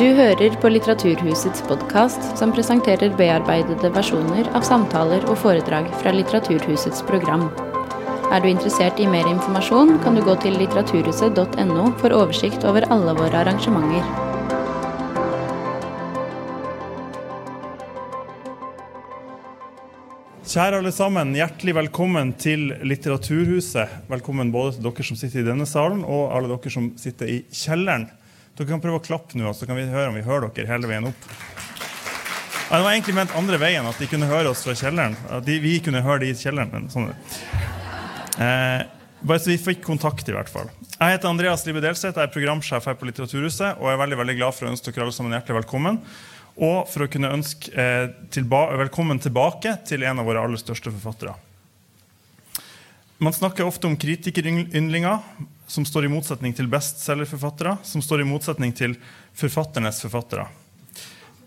Du hører på Litteraturhusets podkast, som presenterer bearbeidede versjoner av samtaler og foredrag fra Litteraturhusets program. Er du interessert i mer informasjon, kan du gå til litteraturhuset.no for oversikt over alle våre arrangementer. Kjære alle sammen, hjertelig velkommen til Litteraturhuset. Velkommen både til dere som sitter i denne salen, og alle dere som sitter i kjelleren. Dere kan prøve å klappe nå, så kan vi høre om vi hører dere hele veien opp. Ja, det var egentlig ment andre veien, at de kunne høre oss fra kjelleren. At de, vi kunne høre de i kjelleren. men sånn. Eh, bare så vi fikk kontakt, i hvert fall. Jeg heter Andreas Libe Delseth, jeg er programsjef her på Litteraturhuset, og jeg er veldig veldig glad for å ønske dere alle sammen hjertelig velkommen. Og for å kunne ønske eh, tilba velkommen tilbake til en av våre aller største forfattere. Man snakker ofte om kritikeryndlinger, som står i motsetning til bestselgerforfattere, som står i motsetning til forfatternes forfattere.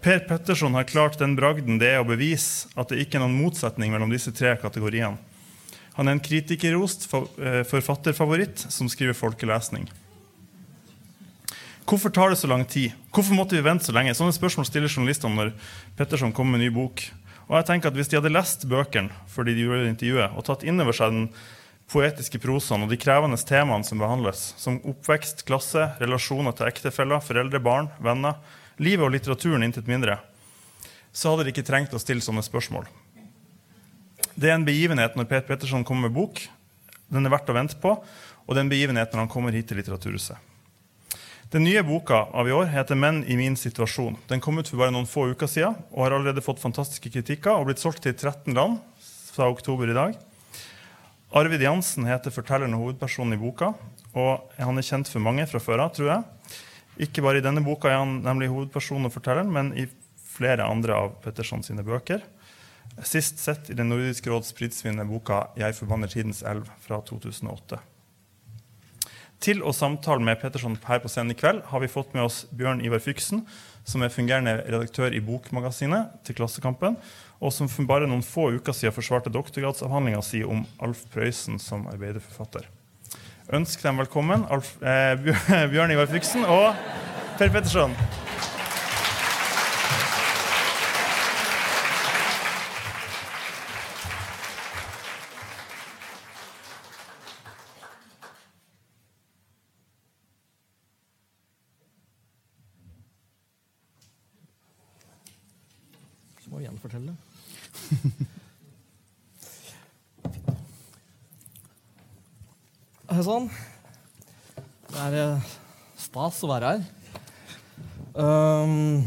Per Petterson har klart den bragden det er å bevise at det ikke er noen motsetning mellom disse tre kategoriene. Han er en kritikerrost forfatterfavoritt som skriver folkelesning. Hvorfor tar det så lang tid? Hvorfor måtte vi vente så lenge? Sånne spørsmål stiller journalistene når Petterson kommer med en ny bok. Og jeg tenker at Hvis de hadde lest bøkene fordi de gjorde intervjuet, og tatt inn over seg den poetiske prosaen og de krevende temaene som behandles, som oppvekst, klasse, relasjoner til ektefeller, foreldre, barn, venner, livet og litteraturen intet mindre, så hadde de ikke trengt å stille sånne spørsmål. Det er en begivenhet når Per Petterson kommer med bok. Den er verdt å vente på. Og det er en begivenhet når han kommer hit til Litteraturhuset. Den nye boka av i år heter 'Menn i min situasjon'. Den kom ut for bare noen få uker siden og har allerede fått fantastiske kritikker og blitt solgt til 13 land fra oktober i dag. Arvid Jansen heter fortelleren og hovedpersonen i boka. Og han er kjent for mange fra før av, tror jeg. Ikke bare i denne boka er han nemlig hovedpersonen og fortelleren, men i flere andre av Petterson sine bøker. Sist sett i Den nordiske råds prisvinnende boka 'Jeg forbanner tidens elv' fra 2008. Til å samtale med Petterson her på scenen i kveld har vi fått med oss Bjørn Ivar Fyksen, som er fungerende redaktør i Bokmagasinet til Klassekampen, og som for bare noen få uker siden forsvarte doktorgradsavhandlinga si om Alf Prøysen som arbeiderforfatter. Ønsk dem velkommen, Alf, eh, Bjørn Ivar Fryksen og Per Petterson. Så må vi gjenfortelle. Hei sann. Det er eh, stas å være her. Um,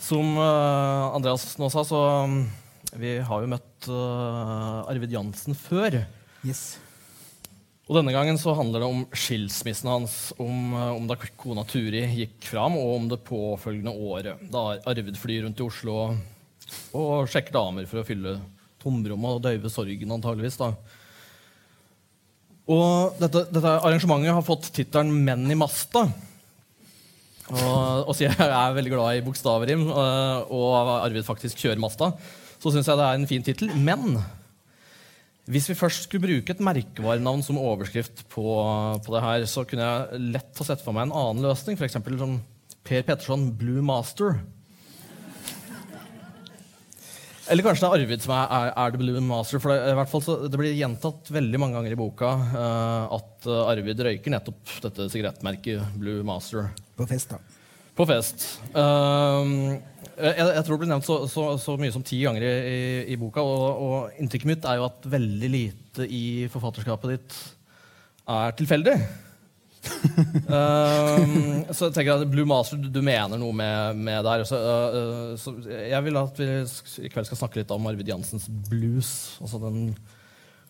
som eh, Andreas nå sa, så um, vi har jo møtt uh, Arvid Jansen før. Yes. Og denne gangen så handler det om skilsmissen hans, om, eh, om da kona Turi gikk fram, og om det påfølgende året, da Arvid flyr rundt i Oslo og, sjekker damer for å fylle tomrommet og døyve sorgen, antageligvis. da. Og dette, dette arrangementet har fått tittelen 'Menn i masta'. Og, og siden jeg er veldig glad i bokstavrim, øh, og Arvid faktisk kjører masta, så syns jeg det er en fin tittel. Men hvis vi først skulle bruke et merkevarenavn som overskrift på, på det her, så kunne jeg lett ha sett for meg en annen løsning, f.eks. som Per Petterson Blue Master. Eller kanskje det er Arvid som er, er, er the Blue Master. For det, i hvert fall så, det blir gjentatt veldig mange ganger i boka uh, at eh, Arvid røyker nettopp dette sigarettmerket Blue Master. På fest, da. På fest. Um, jeg, jeg tror det blir nevnt så, så, så mye som ti ganger i, i, i boka. Og, og inntrykket mitt er jo at veldig lite i forfatterskapet ditt er tilfeldig. um, så jeg tenker at Blue Master, du, du mener noe med, med det her. Så, uh, så jeg vil at vi i kveld skal snakke litt om Arvid Jansens blues. Altså den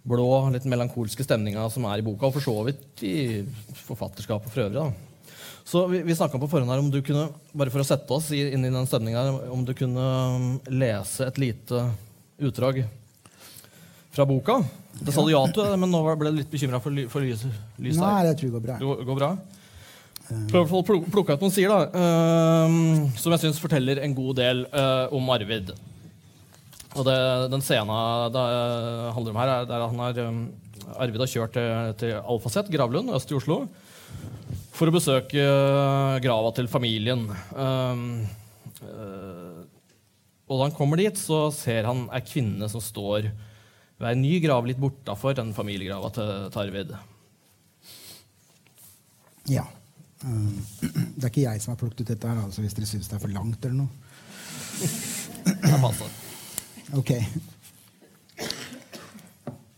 blå, litt melankolske stemninga som er i boka, og for så vidt i forfatterskapet for øvrig. da. Så Vi, vi snakka på forhånd her om du kunne bare for å sette oss inn i den stemninga, om du kunne um, lese et lite utdrag fra boka. Det sa du ja til, men nå ble du litt bekymra for, ly for lyset. Lys Nei, jeg det tror jeg går bra. Det går bra? Prøv i å plukke ut noen sider da, uh, som jeg syns forteller en god del uh, om Arvid. Og det, Den scenen det eh, handler om her, er der han har, um, Arvid har kjørt til, til Alfaset, Gravlund, øst i Oslo. For å besøke eh, grava til familien. Um, uh, og da han kommer dit, så ser han ei kvinne som står ved ei ny grav litt bortafor den familiegrava til, Tarvid. Ja. Um, det er ikke jeg som har plukket ut dette, her, altså, hvis dere syns det er for langt. eller noe. Det passer. Ok.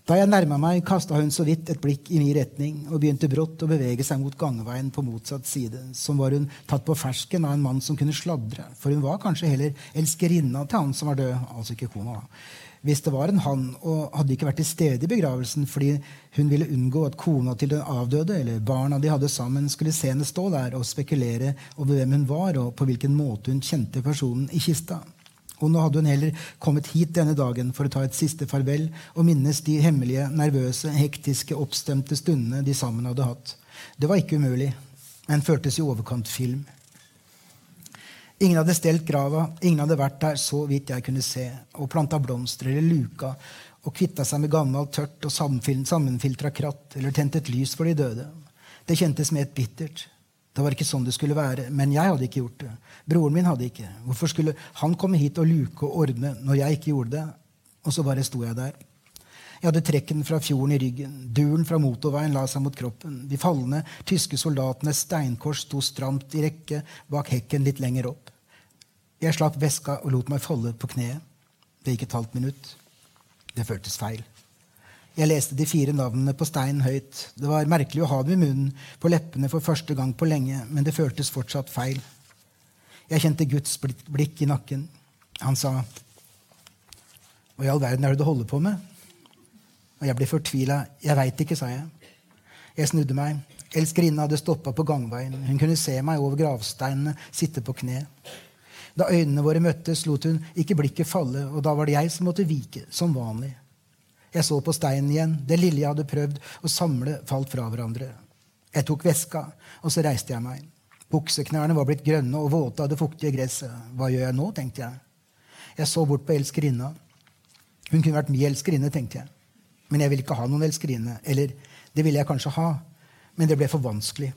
Da jeg nærma meg, kasta hun så vidt et blikk i min retning og begynte brått å bevege seg mot gangveien på motsatt side. Som var hun tatt på fersken av en mann som kunne sladre. For hun var kanskje heller elskerinna til han som var død. Altså ikke kona. Hvis det var en han, og hadde ikke vært til stede i begravelsen fordi hun ville unngå at kona til den avdøde eller barna de hadde sammen, skulle se henne stå der og spekulere over hvem hun var, og på hvilken måte hun kjente personen i kista. Og nå hadde hun heller kommet hit denne dagen for å ta et siste farvel og minnes de hemmelige, nervøse, hektiske, oppstemte stundene de sammen hadde hatt. Det var ikke umulig, men føltes i overkant film. Ingen hadde stelt grava, ingen hadde vært der så vidt jeg kunne se, og planta blomster eller luka og kvitta seg med gammelt, tørt og sammenfiltra kratt eller tent et lys for de døde. Det kjentes med et bittert. Det var ikke sånn det skulle være. Men jeg hadde ikke gjort det. Broren min hadde ikke. Hvorfor skulle han komme hit og luke og ordne når jeg ikke gjorde det? Og så bare sto jeg der. Jeg hadde trekken fra fjorden i ryggen. Duren fra motorveien la seg mot kroppen. De fallende tyske soldatenes steinkors sto stramt i rekke bak hekken litt lenger opp. Jeg slapp veska og lot meg falle på kneet. Det gikk et halvt minutt. Det føltes feil. Jeg leste de fire navnene på stein høyt. Det var merkelig å ha dem i munnen, på leppene for første gang på lenge, men det føltes fortsatt feil. Jeg kjente Guds blikk i nakken. Han sa, 'Hva i all verden er det du holder på med?' Og jeg ble fortvila. 'Jeg veit ikke', sa jeg. Jeg snudde meg. Elskerinnen hadde stoppa på gangveien. Hun kunne se meg over gravsteinene sitte på kne. Da øynene våre møttes, lot hun ikke blikket falle, og da var det jeg som måtte vike, som vanlig. Jeg så på steinen igjen. Det lille jeg hadde prøvd å samle, falt fra hverandre. Jeg tok veska, og så reiste jeg meg. Bukseknærne var blitt grønne og våte av det fuktige gresset. Hva gjør jeg nå, tenkte jeg. Jeg så bort på elskerinna. Hun kunne vært min elskerinne, tenkte jeg. Men jeg ville ikke ha noen elskerinne. Eller det ville jeg kanskje ha, men det ble for vanskelig.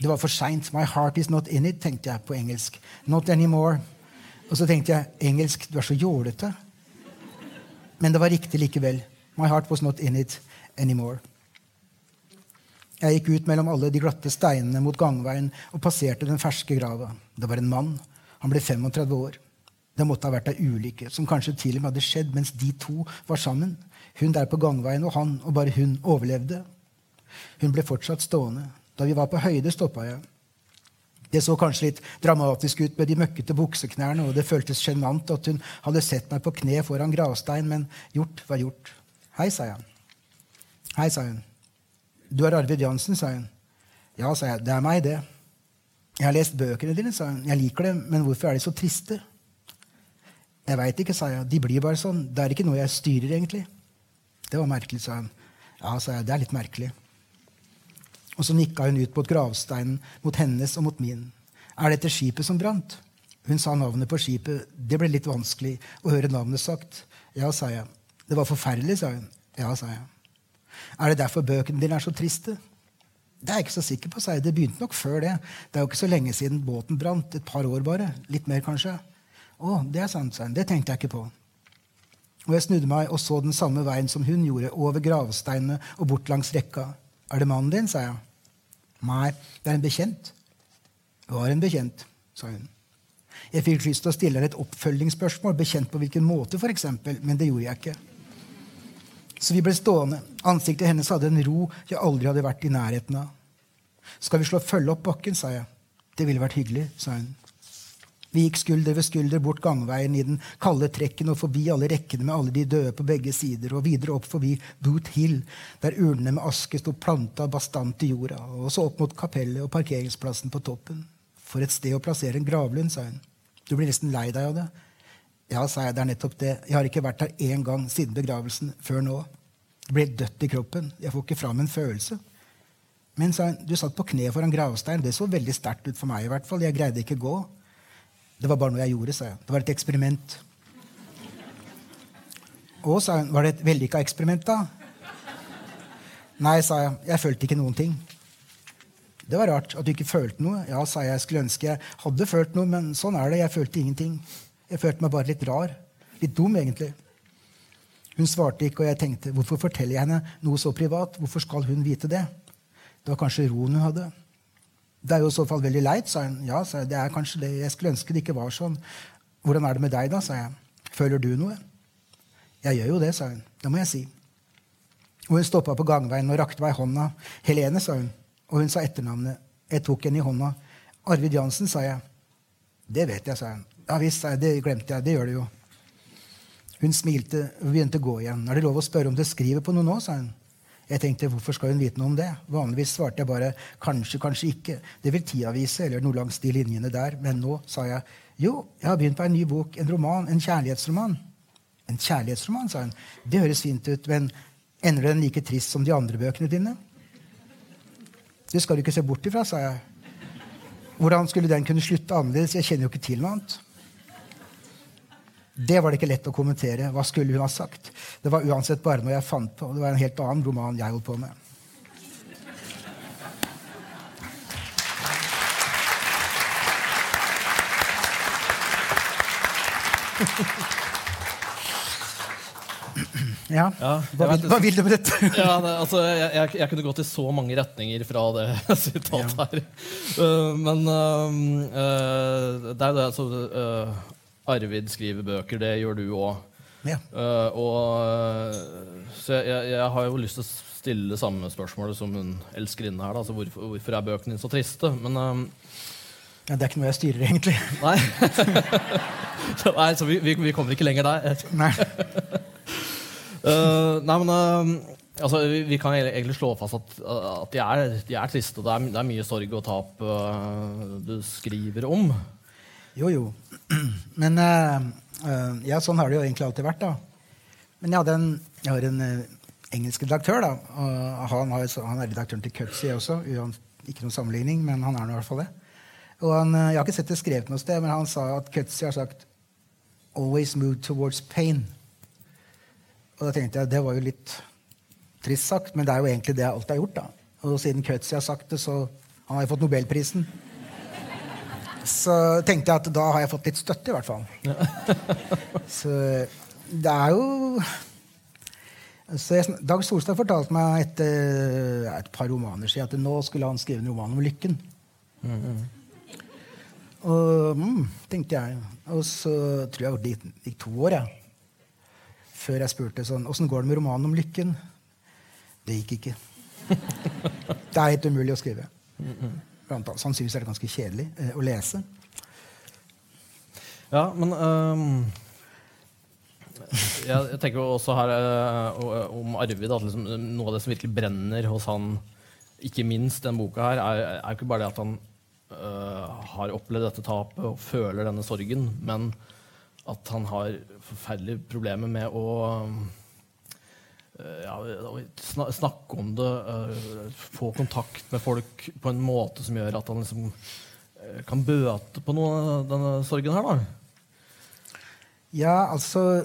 Det var for seint. My heart is not in it, tenkte jeg på engelsk. Not anymore. Og så tenkte jeg engelsk, du er så jålete. Men det var riktig likevel. My heart was not in it anymore. Jeg gikk ut mellom alle de glatte steinene mot gangveien og passerte den ferske grava. Det var en mann. Han ble 35 år. Det måtte ha vært ei ulykke som kanskje til og med hadde skjedd mens de to var sammen. Hun der på gangveien og han, og bare hun overlevde. Hun ble fortsatt stående. Da vi var på høyde, stoppa jeg. Det så kanskje litt dramatisk ut med de møkkete bukseknærne, og det føltes sjenant at hun hadde sett meg på kne foran gravstein, men gjort var gjort. Hei, sa jeg. Hei, sa hun. Du er Arvid Jansen, sa hun. Ja, sa jeg. Det er meg, det. Jeg har lest bøkene dine, sa hun. Jeg liker dem, men hvorfor er de så triste? Jeg veit ikke, sa jeg. De blir bare sånn. Det er ikke noe jeg styrer, egentlig. Det var merkelig, sa hun. Ja, sa jeg. Det er litt merkelig. Og så nikka hun ut mot gravsteinen mot hennes og mot min. Er dette skipet som brant? Hun sa navnet på skipet. Det ble litt vanskelig å høre navnet sagt. Ja, sa jeg. Det var forferdelig, sa hun. Ja, sa jeg. Er det derfor bøkene dine er så triste? Det er jeg ikke så sikker på, sa jeg. Det begynte nok før det. Det er jo ikke så lenge siden båten brant. Et par år bare. Litt mer, kanskje. Å, det er sant, sa hun. Det tenkte jeg ikke på. Og jeg snudde meg og så den samme veien som hun gjorde, over gravsteinene og bort langs rekka. Er det mannen din? sa jeg. Nei, det er en bekjent. Var en bekjent, sa hun. Jeg fikk lyst til å stille henne et oppfølgingsspørsmål. Bekjent på hvilken måte, f.eks., men det gjorde jeg ikke. Så vi ble stående. Ansiktet hennes hadde en ro jeg aldri hadde vært i nærheten av. Skal vi slå følge opp bakken, sa jeg. Det ville vært hyggelig, sa hun. Vi gikk skulder ved skulder bort gangveien i den kalde trekken og forbi alle rekkene med alle de døde på begge sider, og videre opp forbi Boot Hill, der urnene med aske sto planta bastant i jorda, og så opp mot kapellet og parkeringsplassen på toppen. For et sted å plassere en gravlund, sa hun. Du blir nesten lei deg av det. Ja, sa jeg, det er nettopp det. Jeg har ikke vært her én gang siden begravelsen før nå. Det ble dødt i kroppen. Jeg får ikke fram en følelse. Men sa hun, du satt på kne foran gravstein. Det så veldig sterkt ut for meg. i hvert fall. Jeg greide ikke gå. Det var bare noe jeg gjorde, sa jeg. Det var et eksperiment. Og, sa hun, var det et vellykka eksperiment, da? Nei, sa jeg. Jeg følte ikke noen ting. Det var rart at du ikke følte noe. Ja, sa jeg, jeg skulle ønske jeg hadde følt noe, men sånn er det. Jeg følte ingenting. Jeg følte meg bare litt rar. Litt dum, egentlig. Hun svarte ikke, og jeg tenkte hvorfor forteller jeg henne noe så privat? Hvorfor skal hun vite det? Det var kanskje roen hun hadde. Det er jo i så fall veldig leit, sa hun. Ja, sa jeg, det er kanskje det. Jeg skulle ønske det ikke var sånn. Hvordan er det med deg, da, sa jeg. Føler du noe? Jeg gjør jo det, sa hun. Det må jeg si. Og hun stoppa på gangveien og rakte meg hånda. Helene, sa hun. Og hun sa etternavnet. Jeg tok henne i hånda. Arvid Jansen, sa jeg. Det vet jeg, sa hun. Ja visst. Det glemte jeg. Det gjør det jo. Hun smilte og begynte å gå igjen. Er det lov å spørre om du skriver på noe nå, sa hun. Jeg tenkte, Hvorfor skal hun vite noe om det? Vanligvis svarte jeg bare kanskje, kanskje ikke. Det vil tida vise, eller noe langs de linjene der. Men nå sa jeg jo, jeg har begynt på en ny bok, en roman, en kjærlighetsroman. En kjærlighetsroman, sa hun. Det høres fint ut, men ender den like trist som de andre bøkene dine? Det skal du ikke se bort ifra, sa jeg. Hvordan skulle den kunne slutte annerledes? Jeg kjenner jo ikke til noe annet. Det var det ikke lett å kommentere. Hva skulle hun ha sagt? Det var uansett bare noe jeg fant på. Det var en helt annen roman jeg holdt på med. Ja. Ja, Hva, vil, hva vil du med dette? Ja, det, altså, jeg, jeg, jeg kunne gått i så mange retninger fra det sitatet her. Uh, men uh, uh, det er jo det altså, Arvid skriver bøker, det gjør du òg. Ja. og, uh, så jeg, jeg, har jo lyst til å stille det samme spørsmålet som hun elskerinne her. Altså, hvorfor, hvorfor er bøkene dine så triste? Men um, Ja, det er ikke noe jeg styrer, egentlig. nei. nei, så vi, vi, vi kommer ikke lenger der. Nei. uh, nei, men uh, altså, vi, vi kan egentlig slå fast at, at de, er, de er triste. Det er, det er mye sorg og tap du skriver om. Jo, jo. Men eh, eh, ja, sånn har det jo egentlig alltid vært. da. Men jeg, en, jeg har en eh, engelsk redaktør. da, og han, har, han er redaktøren til Cutsy også. Ikke noen sammenligning, men han er nå i hvert fall det. Og han, Jeg har ikke sett det skrevet noe sted, men han sa at Cutsy har sagt 'always move towards pain'. Og da tenkte jeg det var jo litt trist sagt, men det er jo egentlig det jeg alltid har gjort. da. Og siden Cutsy har sagt det, så Han har jo fått nobelprisen. Så tenkte jeg at da har jeg fått litt støtte, i hvert fall. Så det er jo så jeg, Dag Solstad fortalte meg etter et par romaner siden at nå skulle han skrive en roman om lykken. Og mm, tenkte jeg. Og så tror jeg det gikk, gikk to år jeg, før jeg spurte sånn Åssen går det med romanen om lykken? Det gikk ikke. Det er helt umulig å skrive. Mm, Sannsynligvis er det ganske kjedelig eh, å lese. Ja, men um, jeg, jeg tenker også her uh, om Arvid at liksom, noe av det som virkelig brenner hos han, ikke minst den boka her, er, er ikke bare det at han uh, har opplevd dette tapet og føler denne sorgen, men at han har forferdelige problemer med å eh, ja, snakke om det, eh, få kontakt med folk på en måte som gjør at han liksom eh, kan bøte på noe av denne sorgen her, da. Ja, altså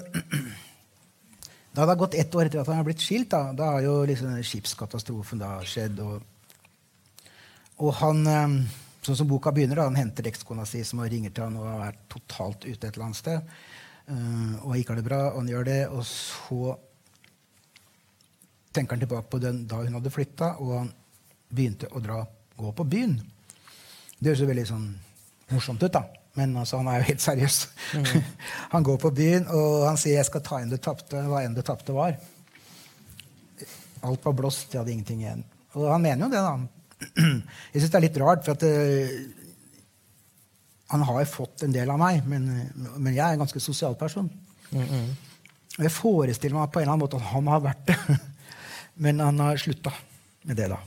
Da det har gått ett år etter at han har blitt skilt, da, da har jo liksom denne skipskatastrofen da skjedd. Og, og han eh, Sånn som boka begynner, da, han henter ekskona si som ringer til han og har vært totalt ute et eller annet sted. og ikke har det bra, og han gjør det. Og så tenker han tilbake på den da hun hadde flytta, og han begynte å dra, gå på byen. Det høres jo veldig sånn morsomt ut, da. Men altså, han er jo helt seriøs. han går på byen, og han sier 'jeg skal ta inn det tapte', hva enn det tapte var. Alt var blåst, jeg hadde ingenting igjen. Og han mener jo det, da. Jeg syns det er litt rart, for at uh, han har fått en del av meg, men, men jeg er en ganske sosial person. Og jeg forestiller meg på en eller annen måte at han har vært det. Men han har slutta med det, da.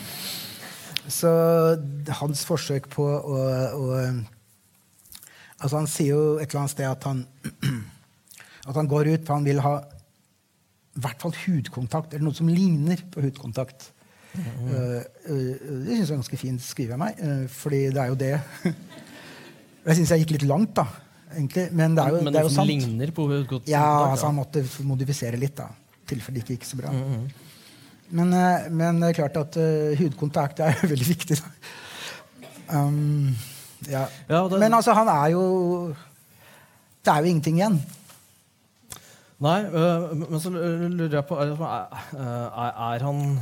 Så hans forsøk på å, å Altså Han sier jo et eller annet sted at han, at han går ut for han vil ha i hvert fall hudkontakt, eller noe som ligner på hudkontakt. Uh, uh, det syns jeg er ganske fint skrevet av meg, uh, fordi det er jo det Jeg syns jeg gikk litt langt, da. egentlig, Men det er jo, Men det er jo sant. ligner på hudkontakt, Ja, altså Han måtte modifisere litt, da. Tilfelle det gikk så bra. Men, -hmm. men det er klart at uh, hudkontakt er veldig viktig. Um, ja. Ja, det- Men altså, han er jo Det er jo ingenting igjen. Nei, øh, men så lurer jeg på Er, er, er han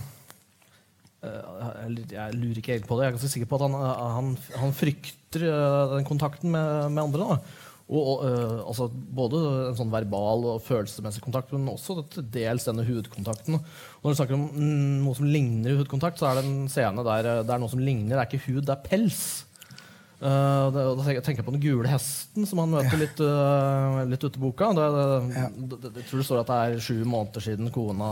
Jeg lurer ikke helt på det. Jeg er ganske sikker på at han, han, han frykter den kontakten med, med andre. da. Og, øh, altså både en sånn verbal og følelsesmessig kontakt, men også til dels denne hudkontakten. Og når du snakker om mm, noe som ligner hudkontakt, så er det en scene der øh, det er noe som ligner. Det er ikke hud, det er pels. Uh, det, og da tenker jeg på den gule hesten som han møter litt, uh, litt ute i boka. Det, det, Ja. det, jeg tror det står at det er sju måneder siden kona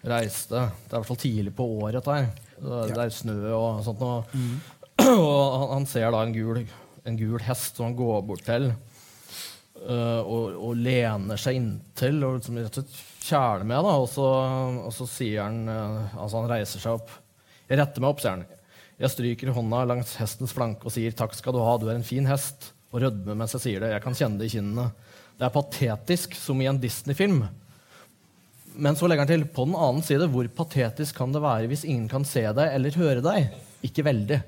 reiste. Det er i hvert fall tidlig på året. Der. Det, er snø og sånt. Og, og han, han ser da en gul, en gul hest som han går bort til. uh, og, og lener seg inntil og liksom rett og slett kjæler med. Da, og, så, og så sier han uh, Altså, han reiser seg opp. Jeg retter meg opp, sier han. Jeg stryker hånda langs hestens flanke og sier 'takk skal du ha, du er en fin hest', og rødmer mens jeg sier det. Jeg kan kjenne det i kinnene. Det er patetisk, som i en Disney-film. Men så legger han til på den annen side hvor patetisk kan det være hvis ingen kan se deg eller høre deg? Ikke veldig.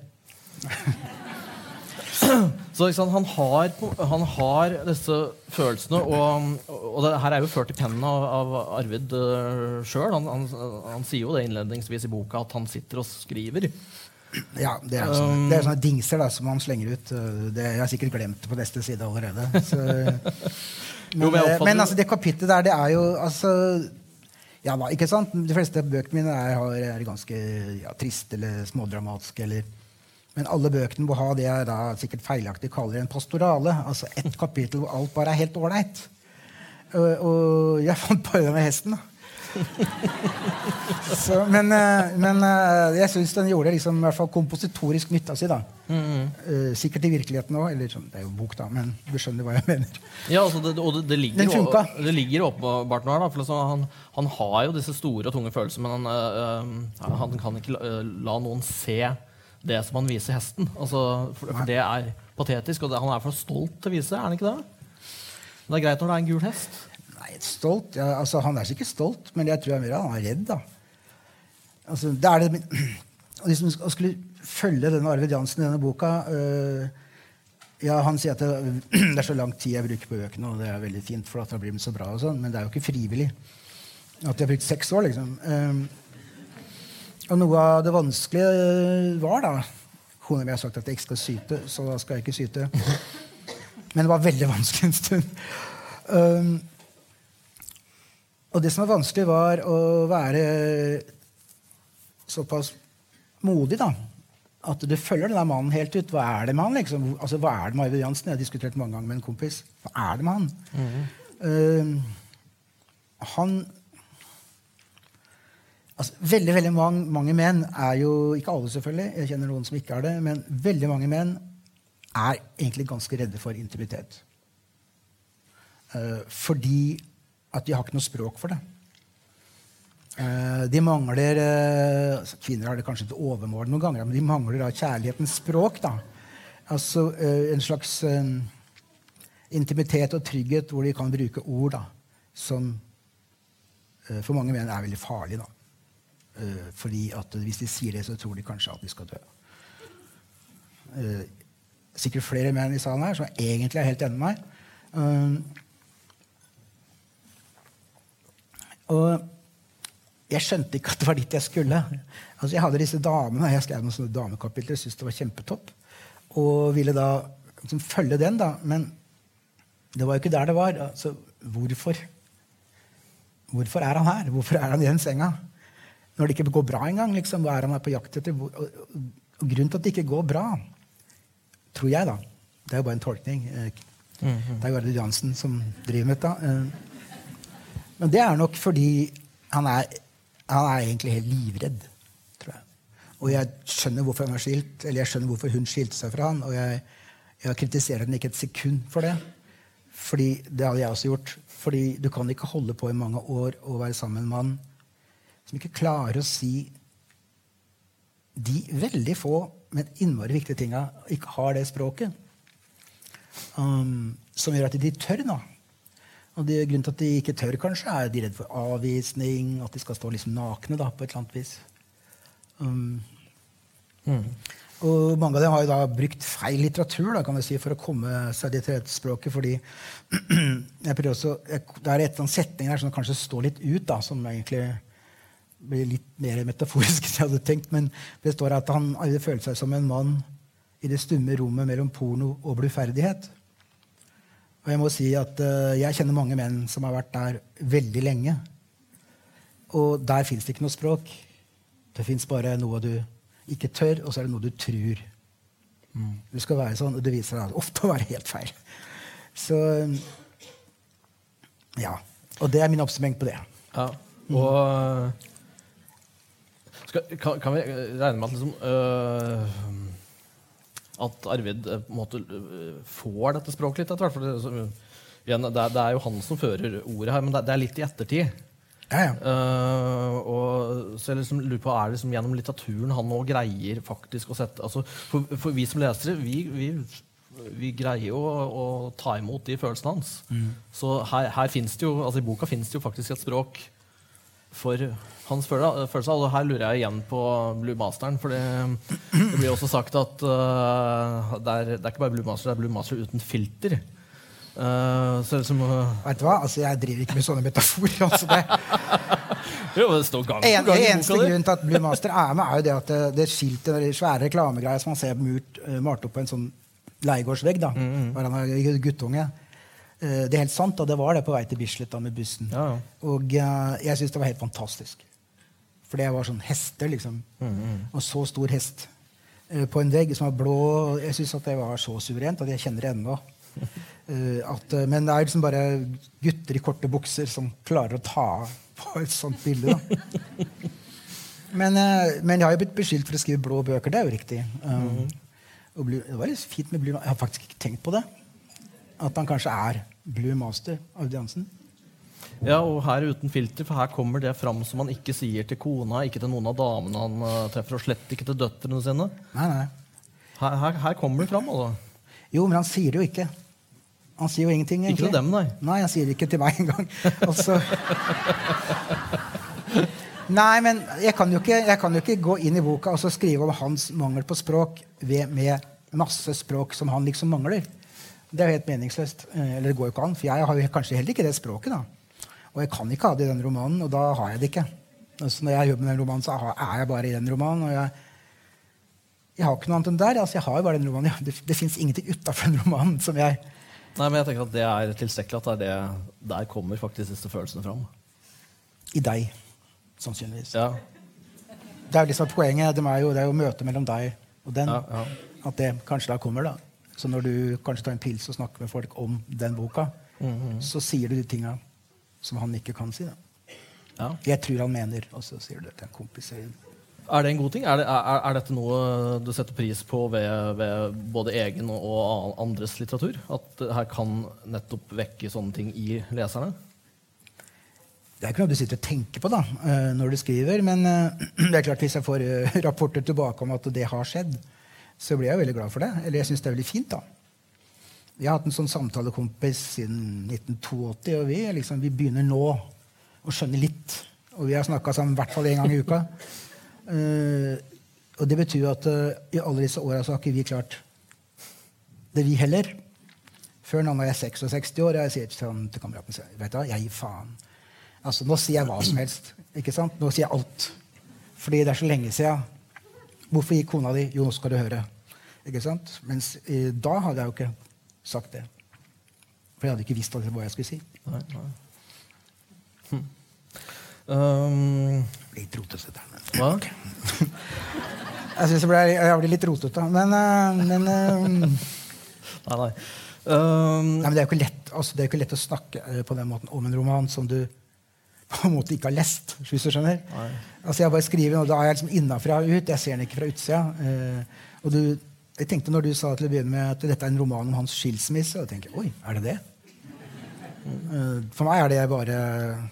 Så sant, han, har, han har disse følelsene, og, og det her er jo ført i pennen av, av Arvid uh, sjøl. Han, han, han sier jo det innledningsvis i boka at han sitter og skriver. Ja, Det er, sånne, det er sånne dingser da, som han slenger ut. det Det, jeg har sikkert glemt det på neste side allerede. Så, men, Jo, men jeg eh, men altså, det kapittelet der, det er jo altså ja, da, ikke sant? De fleste bøkene mine er, er ganske ja, triste eller smådramatiske. Eller, men alle bøkene må ha det jeg da sikkert feilaktig kaller en pastorale. Altså ett kapittel hvor alt bare er helt ålreit. Og, og jeg fant bare med hesten. da. Så, men, eh, men eh, jeg syns den gjorde liksom, i hvert fall kompositorisk nytta si. da. Eh, sikkert i virkeligheten òg. Eller det er jo bok, da, men du skjønner hva jeg mener. Ja, altså det, og det, det, ligger, Den funka. det ligger åpenbart noe her. Da, for liksom, han, han har jo disse store og tunge følelsene, men han, øh, han kan ikke la, la noen se det som han viser hesten. Altså, for, for det er patetisk, og det, han er for stolt til å vise, er han ikke det? Det er greit når det er en gul hest. Nei, stolt? Ja, altså, han er sikkert stolt, men jeg tror jeg mer han er redd. da. Altså, det er det, og liksom, å skulle følge denne Arvid Jansen i denne boka øh, ja, Han sier at det, det er så lang tid jeg bruker på bøkene, og det er veldig fint, for at det har blitt så bra, og sånn, men det er jo ikke frivillig. At jeg har brukt seks år, liksom. Um, og noe av det vanskelige øh, var da Kona mi har sagt at jeg ikke skal syte, så da skal jeg ikke syte. Men det var veldig vanskelig en stund. Um, og det som var vanskelig, var å være såpass modig, da. At du følger den der mannen helt ut. Hva er det med han? liksom? Altså, hva er det med Arvid Jansen? Jeg har diskutert mange ganger med en kompis. Hva er det med han? Um, han altså, Veldig veldig mange, mange menn er jo Ikke alle, selvfølgelig. Jeg kjenner noen som ikke er det. Men veldig mange menn er egentlig ganske redde for intimitet. Eh, fordi at de har ikke noe språk for det. Eh, de mangler eh, altså, Kvinner har det kanskje til overmål noen ganger, men de mangler da kjærlighetens språk. da. Altså eh, en slags eh, intimitet og trygghet hvor de kan bruke ord da, som eh, for mange menn er veldig farlig. da. Eh, fordi at hvis de sier det, så tror de kanskje at de skal dø. Uh, sikkert flere menn i salen her som egentlig er helt enig med meg. Uh, og jeg skjønte ikke at det var dit jeg skulle. Altså, jeg hadde disse damene, jeg skrev noen sånne damekapitler, syntes det var kjempetopp. Og ville da liksom, følge den, da. Men det var jo ikke der det var. Altså, hvorfor? Hvorfor er han her? Hvorfor er han i den senga? Når det ikke går bra engang. Liksom, hva er han er på jakt etter? Og, grunnen til at det ikke går bra, tror jeg, da Det er jo bare en tolkning. eh, Det er jo Johansen som driver med dette. eh, Men det er nok fordi han er, han er egentlig helt livredd, tror jeg. Og jeg skjønner hvorfor han er skilt, eller jeg skjønner hvorfor hun skilte seg fra han, og jeg, jeg kritiserer henne ikke et sekund for det. Fordi det hadde jeg også gjort. Fordi du kan ikke holde på i mange år og være sammen med en mann som ikke klarer å si de veldig få, men innmari viktige tinga, ikke har det språket. Um, som gjør at de tør nå Og det, grunnen til at de ikke tør, kanskje, er de redd for avvisning, at de skal stå liksom nakne da, på et eller annet vis. Um, Og mange av dem har jo da brukt feil litteratur da, kan si, for å komme seg dit til språket. fordi jeg prøver også, jeg, Det er et eller annet setning der som kanskje står litt ut, da, som egentlig blir litt mer metaforisk enn jeg hadde tenkt. Men det står at han følte seg som en mann i det stumme rommet mellom porno og bluferdighet. Og jeg må si at uh, jeg kjenner mange menn som har vært der veldig lenge. Og der fins det ikke noe språk. Det fins bare noe du ikke tør, og så er det noe du tror. Du skal være sånn, og det viser seg ofte å være helt feil. Så Ja. Og det er min oppsummering på det. Ja. Og skal, kan, kan vi regne med at liksom øh, At Arvid øh, på en måte øh, får dette språket litt etter hvert? For det, så, igjen, det, er, det er jo han som fører ordet her, men det, det er litt i ettertid. Ja, ja. Uh, og så jeg liksom lurer på, Er det liksom gjennom litteraturen han nå greier faktisk å sette altså, for, for vi som lesere, vi, vi, vi greier jo å, å ta imot de følelsene hans. Så her, her finnes det jo, altså i boka fins det jo faktisk et språk for hans følelse. Og her lurer jeg igjen på Blue Masteren. For det, det blir også sagt at uh, det, er, det er ikke bare Blue Master, det er Blue Master uten filter. Uh, så liksom uh, Vet du hva? Altså, jeg driver ikke med sånne metaforer. Altså, det, Jo, det står gang på en, gang i eneste grunn til at Blue Master er med, er jo det at det, det skiltet, det svære reklamegreia som man ser murt, eh, malt opp på en sånn leiegårdsvegg, da, Mm, han er guttunge. Eh, det er helt sant, og det var det på vei til Bislett da, med bussen. Ja, ja. Og uh, jeg syns det var helt fantastisk. For det var sånn hester, liksom. Mm, Og så stor hest uh, på en vegg som var blå. og Jeg syns det var så suverent at jeg kjenner det ennå. Uh, at, men det er liksom bare gutter i korte bukser som klarer å ta på et sånt bilde. Da. Men, men jeg har jo blitt beskyldt for å skrive blå bøker. Det er jo riktig. Um, og Blue, det var litt fint med Blue Jeg har faktisk ikke tenkt på det. At han kanskje er Blue Master av Jansen. Ja, og her uten filter, for her kommer det fram som han ikke sier til kona, ikke til noen av damene han eh, treffer, og slett ikke til døtrene sine. Nei, nei. Her, her, her kommer det fram. altså. Jo, men han sier det jo ikke. Han sier jo ingenting. Ikke til dem, nei. Nei, han sier det ikke til meg engang. Altså. Nei, men jeg kan, ikke, jeg kan jo ikke gå inn i boka og så skrive om hans mangel på språk ved, med masse språk som han liksom mangler. Det er jo helt meningsløst. Eh, Eller det går jo ikke an, for jeg har jo kanskje heller ikke det språket. da. Og jeg kan ikke ha det i den romanen, og da har jeg det ikke. Altså, når jeg jobber med den romanen, så er jeg bare i den romanen. og jeg, jeg har ikke noe annet enn der. altså Jeg har jo bare den romanen. Det det fins ingenting utafor den romanen som jeg Nei, men jeg tenker at Det er tilstrekkelig at det er det, der kommer faktisk disse følelsene fram. I deg, sannsynligvis. Ja, Det er jo liksom poenget. Det er jo, det er jo møtet mellom deg og den. ja, ja. At det kanskje da kommer. da. Så når du kanskje tar en pils og snakker med folk om den boka, så sier du de tinga som han ikke kan si. da. ja. Jeg tror han mener, og så sier du det til en kompis. Er det en god ting? Er, det, er, er dette noe du setter pris på ved, ved både egen og, andres litteratur? At det her kan nettopp vekke sånne ting i leserne? Det er ikke noe du sitter og tenker på da, eh, når du skriver, men eh, det er klart hvis jeg får eh, rapporter tilbake om at det har skjedd, så blir jeg veldig glad for det. Eller jeg syns det er veldig fint. da. Vi har hatt en sånn samtalekompis siden 1982, og vi, er liksom, vi begynner nå å skjønne litt. Og vi har snakka sammen i hvert fall én gang i uka. Uh, og det betyr jo at uh, i alle disse åra så har ikke vi klart det, vi heller. Før nå er jeg 66 år, og jeg sier sånn til kameraten sin vet du hva, jeg gir faen. Altså, Nå sier jeg hva som helst. ikke sant? Nå sier jeg alt. Fordi det er så lenge siden. Hvorfor gikk kona di? Jo, nå skal du høre. Ikke sant? Mens eh, da hadde jeg jo ikke sagt det. For jeg hadde ikke visst hva jeg skulle si. Nei, nei. Hm. Um, Litt rotete. der, men- hva? Jeg syns ble, jeg ble litt rotete. Men, eh, men eh, Nei, nei. Um, Nei, men det er jo ikke lett, altså, det er jo ikke lett å snakke eh, på den måten om en roman som du på en måte ikke har lest. hvis du skjønner. Nei. Altså, jeg bare skriver, og Da er jeg liksom innafra og ut. Jeg ser den ikke fra utsida. Eh, og du, jeg tenkte når du sa til å begynne med at dette er en roman om hans skilsmisse, og jeg tenker, oi, er det det? Eh, for meg er det bare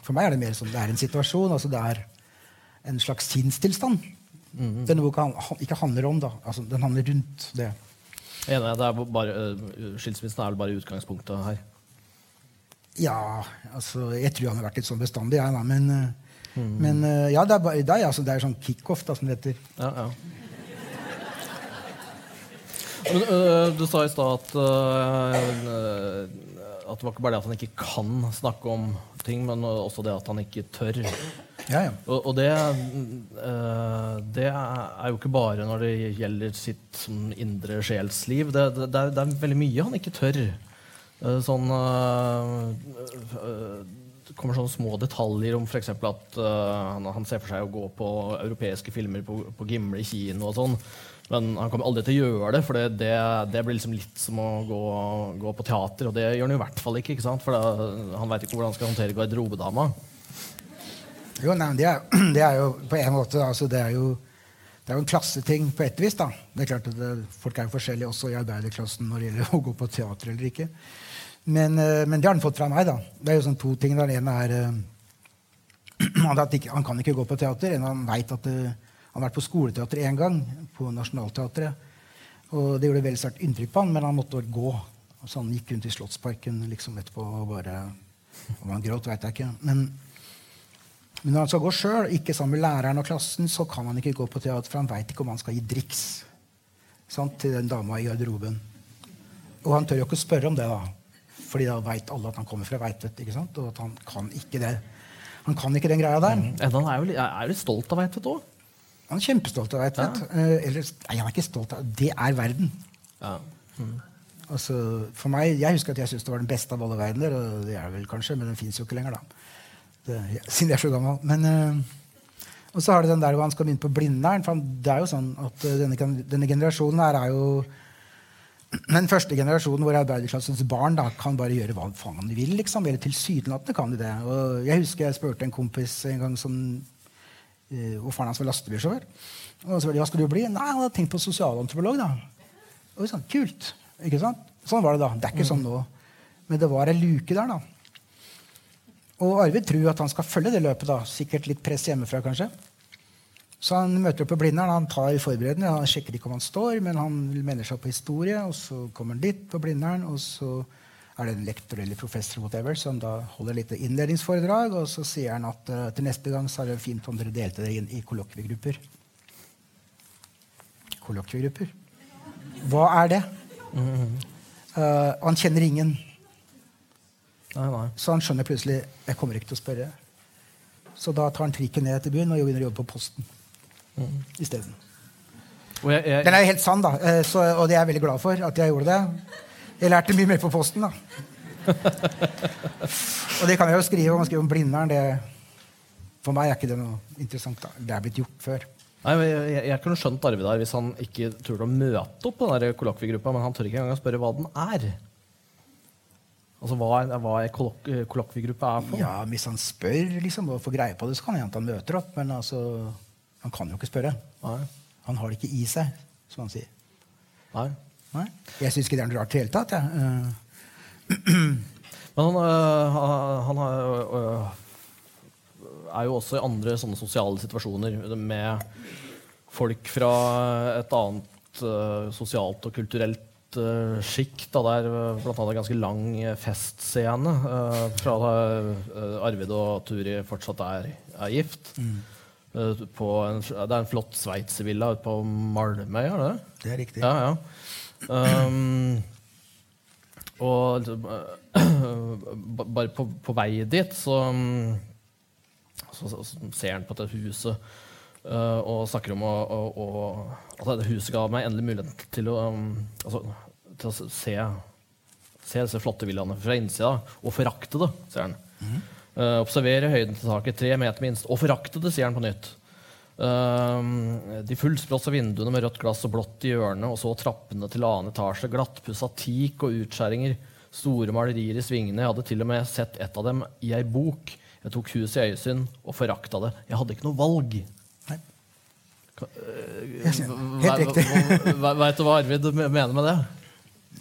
For meg er det mer sånn, det er en situasjon. altså Det er en slags sinnstilstand. Denne boka han- ikke handler om, da. Altså, den handler rundt det. Enig, det er bare, uh, skilsmissen er vel bare utgangspunktet her. Ja, altså Jeg tror han har vært litt sånn bestandig, jeg, da. Men, mm. men eh, ja, det er, det er, altså, det er sånn kickoff, da, som det heter. Ja, ja. Men, øh, du sa i stad at, øh, at det var ikke bare det at han ikke kan snakke om ting, men også det at han ikke tør. Ja, ja. Og, og det, øh, det er jo ikke bare når det gjelder sitt sånn, indre sjelsliv. Det, det, det, er, er veldig mye han ikke tør. Eh, Sånn øh, øh, Det kommer sånne små detaljer om f.eks. at han, ser for seg å gå på europeiske filmer på, på Gimle kino og sånn. Men han kommer aldri til å gjøre det, for det, det, det blir liksom litt som å gå, gå på teater. Og det gjør han i hvert fall ikke, ikke for da, han veit ikke hvordan han skal håndtere garderobedama. Jo, nei, det, er, det er jo på en måte altså, det, er jo, det er jo en klasseting på et vis. da. Det er klart at det, Folk er jo forskjellige også i arbeiderklassen når det gjelder å gå på teater eller ikke. Men, eh, men det har han fått fra meg. da. Det er jo sånn to ting. Den ene er eh, at han kan ikke gå på teater. En han vet at det, han har vært på skoleteater én gang, på Nationaltheatret. Og det gjorde veldig sterkt inntrykk på han, men han måtte gå. Så han gikk rundt i Slottsparken liksom etterpå og bare Om han gråt, veit jeg ikke. Men, men når han skal gå sjøl, ikke sammen med læreren og klassen, så kan han ikke gå på teater, for han veit ikke om han skal gi driks sant, til den dama i garderoben. Og han tør jo ikke spørre om det, da. Fordi da veit alle at han kommer fra Veitvet. ikke sant? Og at han kan ikke det. Han kan ikke den greia der. Enda han er jo litt, er litt stolt av Veitvet òg. Han er kjempestolt av Veitvet. Eh, eller, nei, han er ikke stolt av Det er verden. Ja. Altså, for meg, Jeg husker at jeg syntes det var den beste av alle verdener. Og det er det vel kanskje, men den fins jo ikke lenger, da. Det, siden jeg er så gammel. Men, eh, og så har du den der hvor han skal begynne på Blindern. For han, det er jo sånn at eh, denne, denne generasjonen her er jo den første generasjonen hvor arbeiderklassens barn da, kan bare gjøre hva faen de vil. liksom, Eller tilsynelatende kan de det. Og jeg husker jeg spurte en kompis en gang som hvor faren hans var lastebilsjåfør. Og så var det, hva skal du bli? Nei, han hadde tenkt på sosialantropolog. da. Og sånn, kult. Ikke sant? Sånn var det da. Det er ikke sånn nå. Men det var ei luke der, da. Og Arvid tror at han skal følge det løpet. da. Sikkert litt press hjemmefra, kanskje. Så han møter opp på Blindern. Han tar forberedende. Han sjekker ikke om han står, men han mener seg på historie. Og så kommer han dit på Blindern, og så er det en lektor eller professor whatever, som da holder litt innledningsforedrag. Og så sier han at uh, til neste gang så er det fint om dere delte dere inn i kollokviegrupper. Kollokviegrupper. Hva er det? Uh, han kjenner ingen. Nei, nei. Så han skjønner plutselig jeg kommer ikke til å spørre. Så da tar han trikken ned til byen og begynner å jobbe på Posten isteden. Jeg, jeg, Den er jo helt sann, da. eh, Så, og det er jeg veldig glad for at jeg gjorde det. Jeg lærte mye mer på Posten, da. og det kan jeg jo skrive om. Skrive om Blindern. Det, for meg er ikke det noe interessant. da. Det er blitt gjort før. Nei, men jeg, jeg, jeg kunne skjønt Arvid der hvis han ikke turte å møte opp på den kollokviegruppa, men han tør ikke engang å spørre hva den er. Altså hva, er- hva er kollok kollokviegruppa er for. Ja, Hvis han spør liksom, og får greie på det, så kan det hende han møter opp. Men altså, han kan jo ikke spørre. Nei. Han har det ikke i seg, som han sier. Nei. Nei? Jeg syns ikke det er noe rart i det hele tatt. Ja. Eh, Men han, øh, han- er, øh, er jo også i andre sånne sosiale situasjoner med folk fra et annet øh, sosialt og kulturelt uh, sjikt. Der øh, annet en ganske lang øh, festscene øh, fra da øh, Arvid og Turi fortsatt er, er gift. Øh, på en, det er en flott sveitservilla ute på Malmøy, er det det? Er riktig. Ja, ja. Um, og liksom, ba- bare på, på vei dit så, um, så, så, så ser han på dette huset uh, og snakker om å, å, å At dette huset ga meg endelig mulighet til å, um, altså, til å se, se disse flotte villaene fra innsida og forakte det, sier han. Uh, observere høyden til taket, tre meter minst. Og forakte det, sier han på nytt. Uh, de fullsprossa vinduene med rødt glass og blått i hjørnet, og så trappene til annen etasje, glattpussa teak og utskjæringer, store malerier i svingene. Jeg hadde til og med sett et av dem i ei bok. Jeg tok huset i øyesyn og forakta det. Jeg hadde ikke noe valg. Nei. Ser- Helt riktig. Veit du hva Arvid mener med det?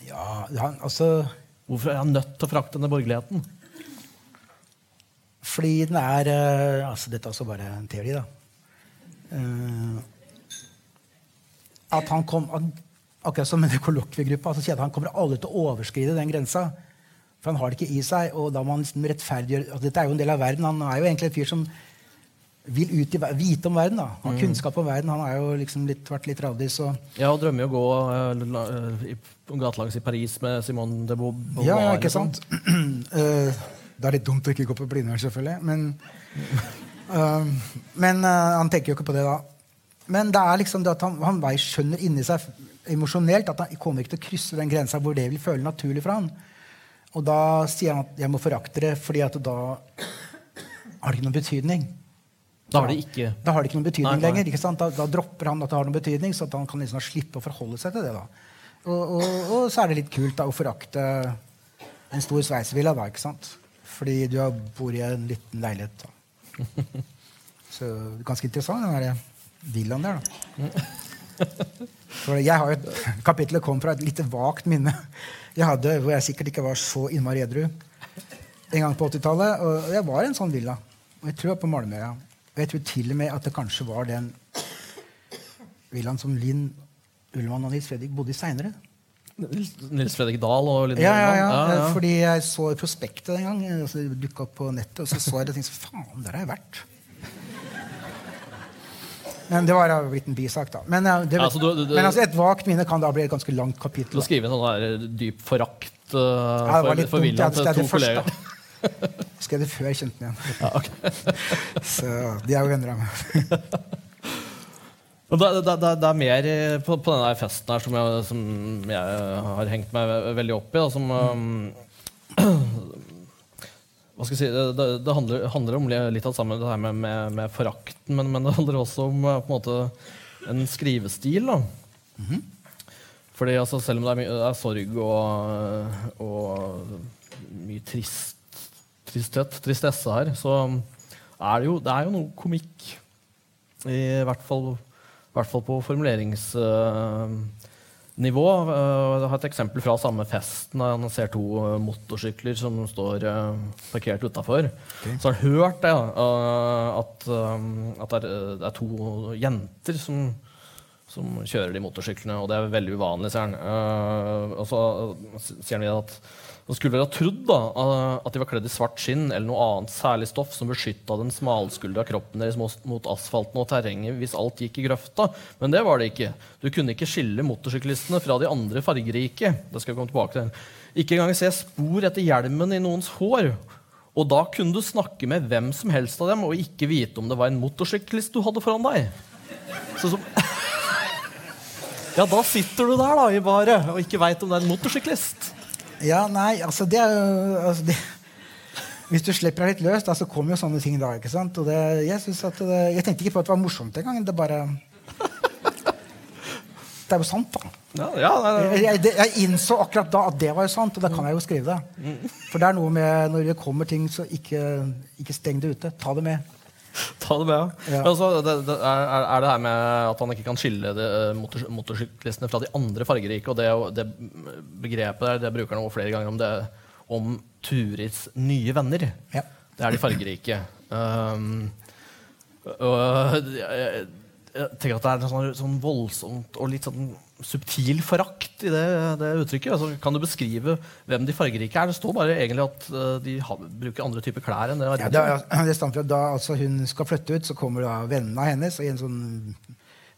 Ja, han, altså Hvorfor er han nødt til å frakte denne borgerligheten? Fordi den er eh, altså Dette er altså bare en teori, da. Eh, at han kom Akkurat som med kollokviegruppa. Altså, sier at han kommer aldri til å overskride den grensa. For han har det ikke i seg. Og da må han liksom rettferdiggjøre altså, Dette er jo en del av verden. Han er jo egentlig en fyr som vil ut i, vite om verden. da. Mm. Han har kunnskap om verden. Han har jo liksom litt, vært litt radis. Og, Ja, og drømmer jo å gå uh, eh, i- gatelangs i Paris med Simone de Beauvoir. ja, ja, ikke sant? Eh, det er litt dumt å ikke gå på Blindern, selvfølgelig. Men, uh, men uh, han tenker jo ikke på det da. Men det er liksom det at han, han vei- skjønner inni seg emosjonelt at han kommer ikke til å krysse den grensa hvor det vil føle naturlig for han. Og da sier han at jeg må forakte det, fordi at da har det ikke noen betydning. Da har det ikke Da har det ikke noen betydning Nei, nei. lenger. ikke sant? Da, da dropper han at det har noen betydning, så han kan liksom slippe å forholde seg til det. da. Og, og, og så er det litt kult da, å forakte en stor sveisevilla, da, ikke sant? Fordi du har- bor i en liten leilighet. Da. Så ganske interessant, den der villaen der, da. For jeg har et Kapittelet kom fra et litt vagt minne jeg hadde, hvor jeg sikkert ikke var så innmari edru en gang på 80-tallet. Og jeg var i en sånn villa. Og jeg tror jeg var på Malmøya. Og jeg tror til og med at det kanskje var den villaen som Linn Ullmann og Nils Fredrik bodde i seinere. Nils Fredrik Dahl og Linda Ja, ja, ja, ja, ja. Fordi jeg så prospektet en gang. Altså, det dukka opp på nettet, og så så jeg det og tenkte faen, der har jeg vært. Men det var jo blitt en bisak, da. Men, det, Ja, så du- du- du- men altså, et vagt minne kan da bli et ganske langt kapittel. å skriver skrive en sånn der dyp forakt uh, Ja, det var litt for. William til to det kolleger. Skrev det før jeg kjente den igjen. Så de er jo venner av meg. Og Det, det, det, det er mer eh, på, på denne festen her som jeg, som jeg har hengt meg veldig opp i. Da, som, um, hva skal jeg si, Det, handler, handler om litt av det samme det her med, med, med forakten, men, men det handler også om eh, på en måte en skrivestil. Da. Fordi altså, Selv om det er, er sorg og, og mye trist, tristhet, tristesse her, så er det jo, det er jo noe komikk. I hvert fall, i hvert fall på formuleringsnivå. Eh, jeg har et eksempel fra samme festen. Han ser to eh, motorsykler som står eh, parkert utafor. Så har han hørt det, eh, at, eh, at det, er, to jenter som, som kjører de motorsyklene, og det er veldig uvanlig, sier han. Eh, og så eh, sier han videre at man skulle vel ha trodd da, eh, at de var kledd i svart skinn eller noe annet særlig stoff som beskytta den smalskuldra kroppen deres mot, asfalten og terrenget hvis alt gikk i grøfta, men det var det ikke. Du kunne ikke skille motorsyklistene fra de andre fargerike. Det skal jeg komme tilbake til. Ikke engang se spor etter hjelmen i noens hår. Og da kunne du snakke med hvem som helst av dem og ikke vite om det var en motorsyklist du hadde foran deg. Så som Ja, da sitter du der da i baret og ikke veit om det er en motorsyklist. Ja, nei, altså det er jo altså det, Hvis du slipper deg litt løs, da, så kommer jo sånne ting da. ikke sant? Og det, jeg, det, jeg tenkte ikke på at det var morsomt engang. Det bare Det er jo sant, da. Ja, ja, nei. Jeg, jeg, jeg innså akkurat da at det var jo sant, og da kan jeg jo skrive det. For det er noe med når det kommer ting, så ikke, ikke steng det ute. Ta det med. Ta det med. Ja. Men altså, det, det er, er det her med at han ikke kan skille de, eh, motor, motorsyklistene fra de andre fargerike, og det, det begrepet der, det bruker han flere ganger om det om Turis nye venner. Ja. Det er de fargerike. Um, og jeg, jeg tenker at det er sånn, sånn voldsomt og litt sånn subtil forakt i det, det uttrykket. Altså, kan du beskrive hvem de fargerike er? Det står bare egentlig at eh, de har, bruker andre typer klær enn det. Ja, det, det stammer fra da altså, hun skal flytte ut, så kommer da vennene hennes i en sånn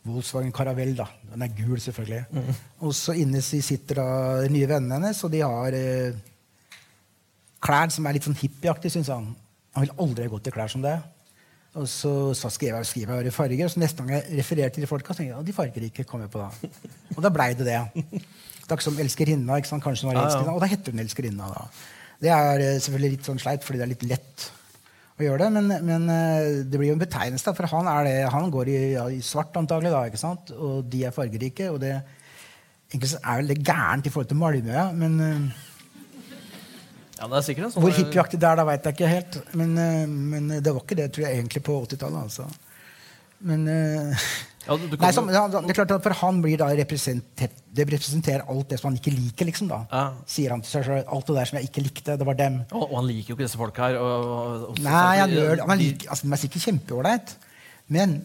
Volkswagen Caravelle. da. Den er gul, selvfølgelig. Og så inne sitter da de nye vennene hennes, og de har eh, klær som er litt sånn hippieaktige, syns han. Han vil aldri ha gått i klær som det. Og så, så skrev jeg skrev jeg i farger, og så neste gang jeg refererte til de folka, tenkte jeg at de fargerike kom jeg på da. Og da blei det det. Det er ikke som Elskerinna. ikke sant? Kanskje hun var elskerinna, Og da heter hun Elskerinna. da. Det er eh, selvfølgelig litt sånn sleit, fordi det er litt lett å gjøre det. Men, men eh, det blir jo en betegnelse, da, for han, er det, han går i, ja, i svart antagelig, da, ikke sant? og de er fargerike. og det Egentlig så er vel det gærent i forhold til Malmøya, men eh, Ja, det er sikkert en sånn hvor hippieaktig det er, da veit jeg ikke helt. Men, eh, men det var ikke det, tror jeg, egentlig på 80-tallet. Altså. Men eh, Ja, du, du Nei, kan, ja, det er klart at For han blir da representert, det representerer alt det som han ikke liker. liksom da. Ja. Sier han til seg selv. Alt det der som jeg ikke likte, det var dem. og, og han liker jo ikke disse folka her. Og, og, Nei, han gjør det. De- altså, er sikkert kjempeålreit. Men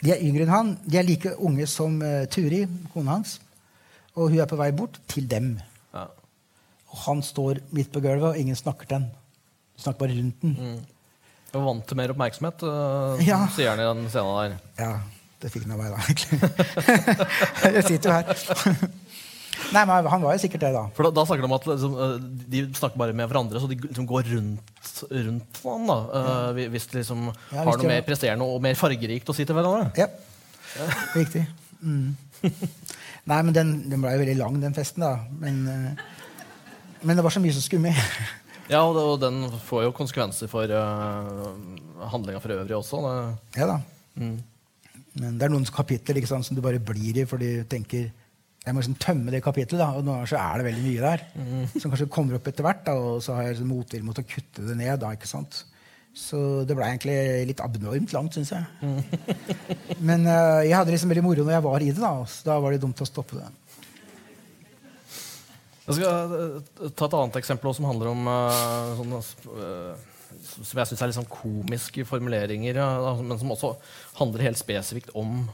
de er yngre enn han. De er like unge som uh, Turi, kona hans. Og hun er på vei bort til dem. ja. Og han står midt på gulvet, og ingen snakker til han. De snakker bare rundt den. Jeg var vant til mer oppmerksomhet, uh, Ja. sier han i den scenen der. Ja, det fikk han av meg, da, egentlig. jeg sitter jo her. Nei, men Han var jo sikkert det, da. For da, da snakker de om at liksom, eh, de snakker bare med hverandre, så de liksom går rundt, rundt han. da, uh, hvi- Hvis de liksom Ja, har noe de- mer presterende og mer fargerikt å si til hverandre. Ja, riktig. Mm. Nei, men den, den ble jo veldig lang, den festen, da. Men, eh, men det var så mye som skulle med. Ja, og, det, og den får jo konsekvenser for uh, handlinga for øvrig også. Det, Ja da. mm. Men det er noen kapitler sant, som du bare blir i fordi du tenker jeg må liksom tømme det kapitlet. da, Og noen ganger så er det veldig mye der. Som kanskje kommer opp etter hvert. da, Og så har jeg liksom motvilje mot å kutte det ned. da, ikke sant? Så det ble egentlig litt abnormt langt, syns jeg. Men uh, jeg hadde liksom veldig moro når jeg var i det. Da så da var det dumt å stoppe det. Jeg skal eh, ta et annet eksempel også, som handler om eh, sånne, eh, Som jeg syns er litt sånn komiske formuleringer, men som også handler helt spesifikt om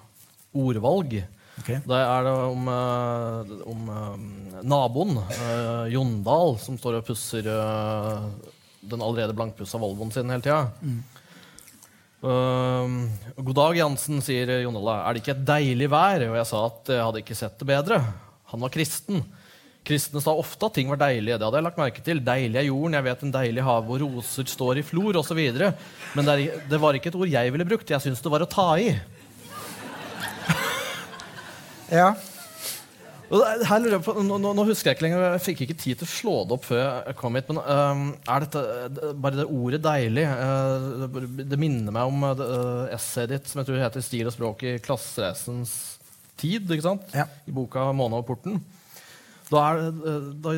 ordvalg. Okay. Det er det om, om naboen, Jondal, som står og pusser den allerede blankpussa Volvoen sin hele tida. Eh, God dag, Jansen, sier Jondal. Er det ikke et deilig vær? Og jeg sa at jeg hadde ikke sett det bedre. Han var kristen. Kristne sa ofte at ting var deilige. Det hadde jeg lagt merke til. Deilig er jorden, jeg vet en deilig hav hvor roser står i flor, osv. Men det, er, det var ikke et ord jeg ville brukt. Jeg syns det var å ta i. Ja. Her nå, nå, husker jeg ikke lenger, jeg fikk ikke tid til å slå det opp før jeg kom hit. Men uh, er dette det- bare det ordet 'deilig'? uh, det, det minner meg om uh, essayet ditt som jeg tror heter 'Stil og språk i klassereisens tid'. ikke sant? Ja. I boka 'Måne og porten'. Da, er, øh, da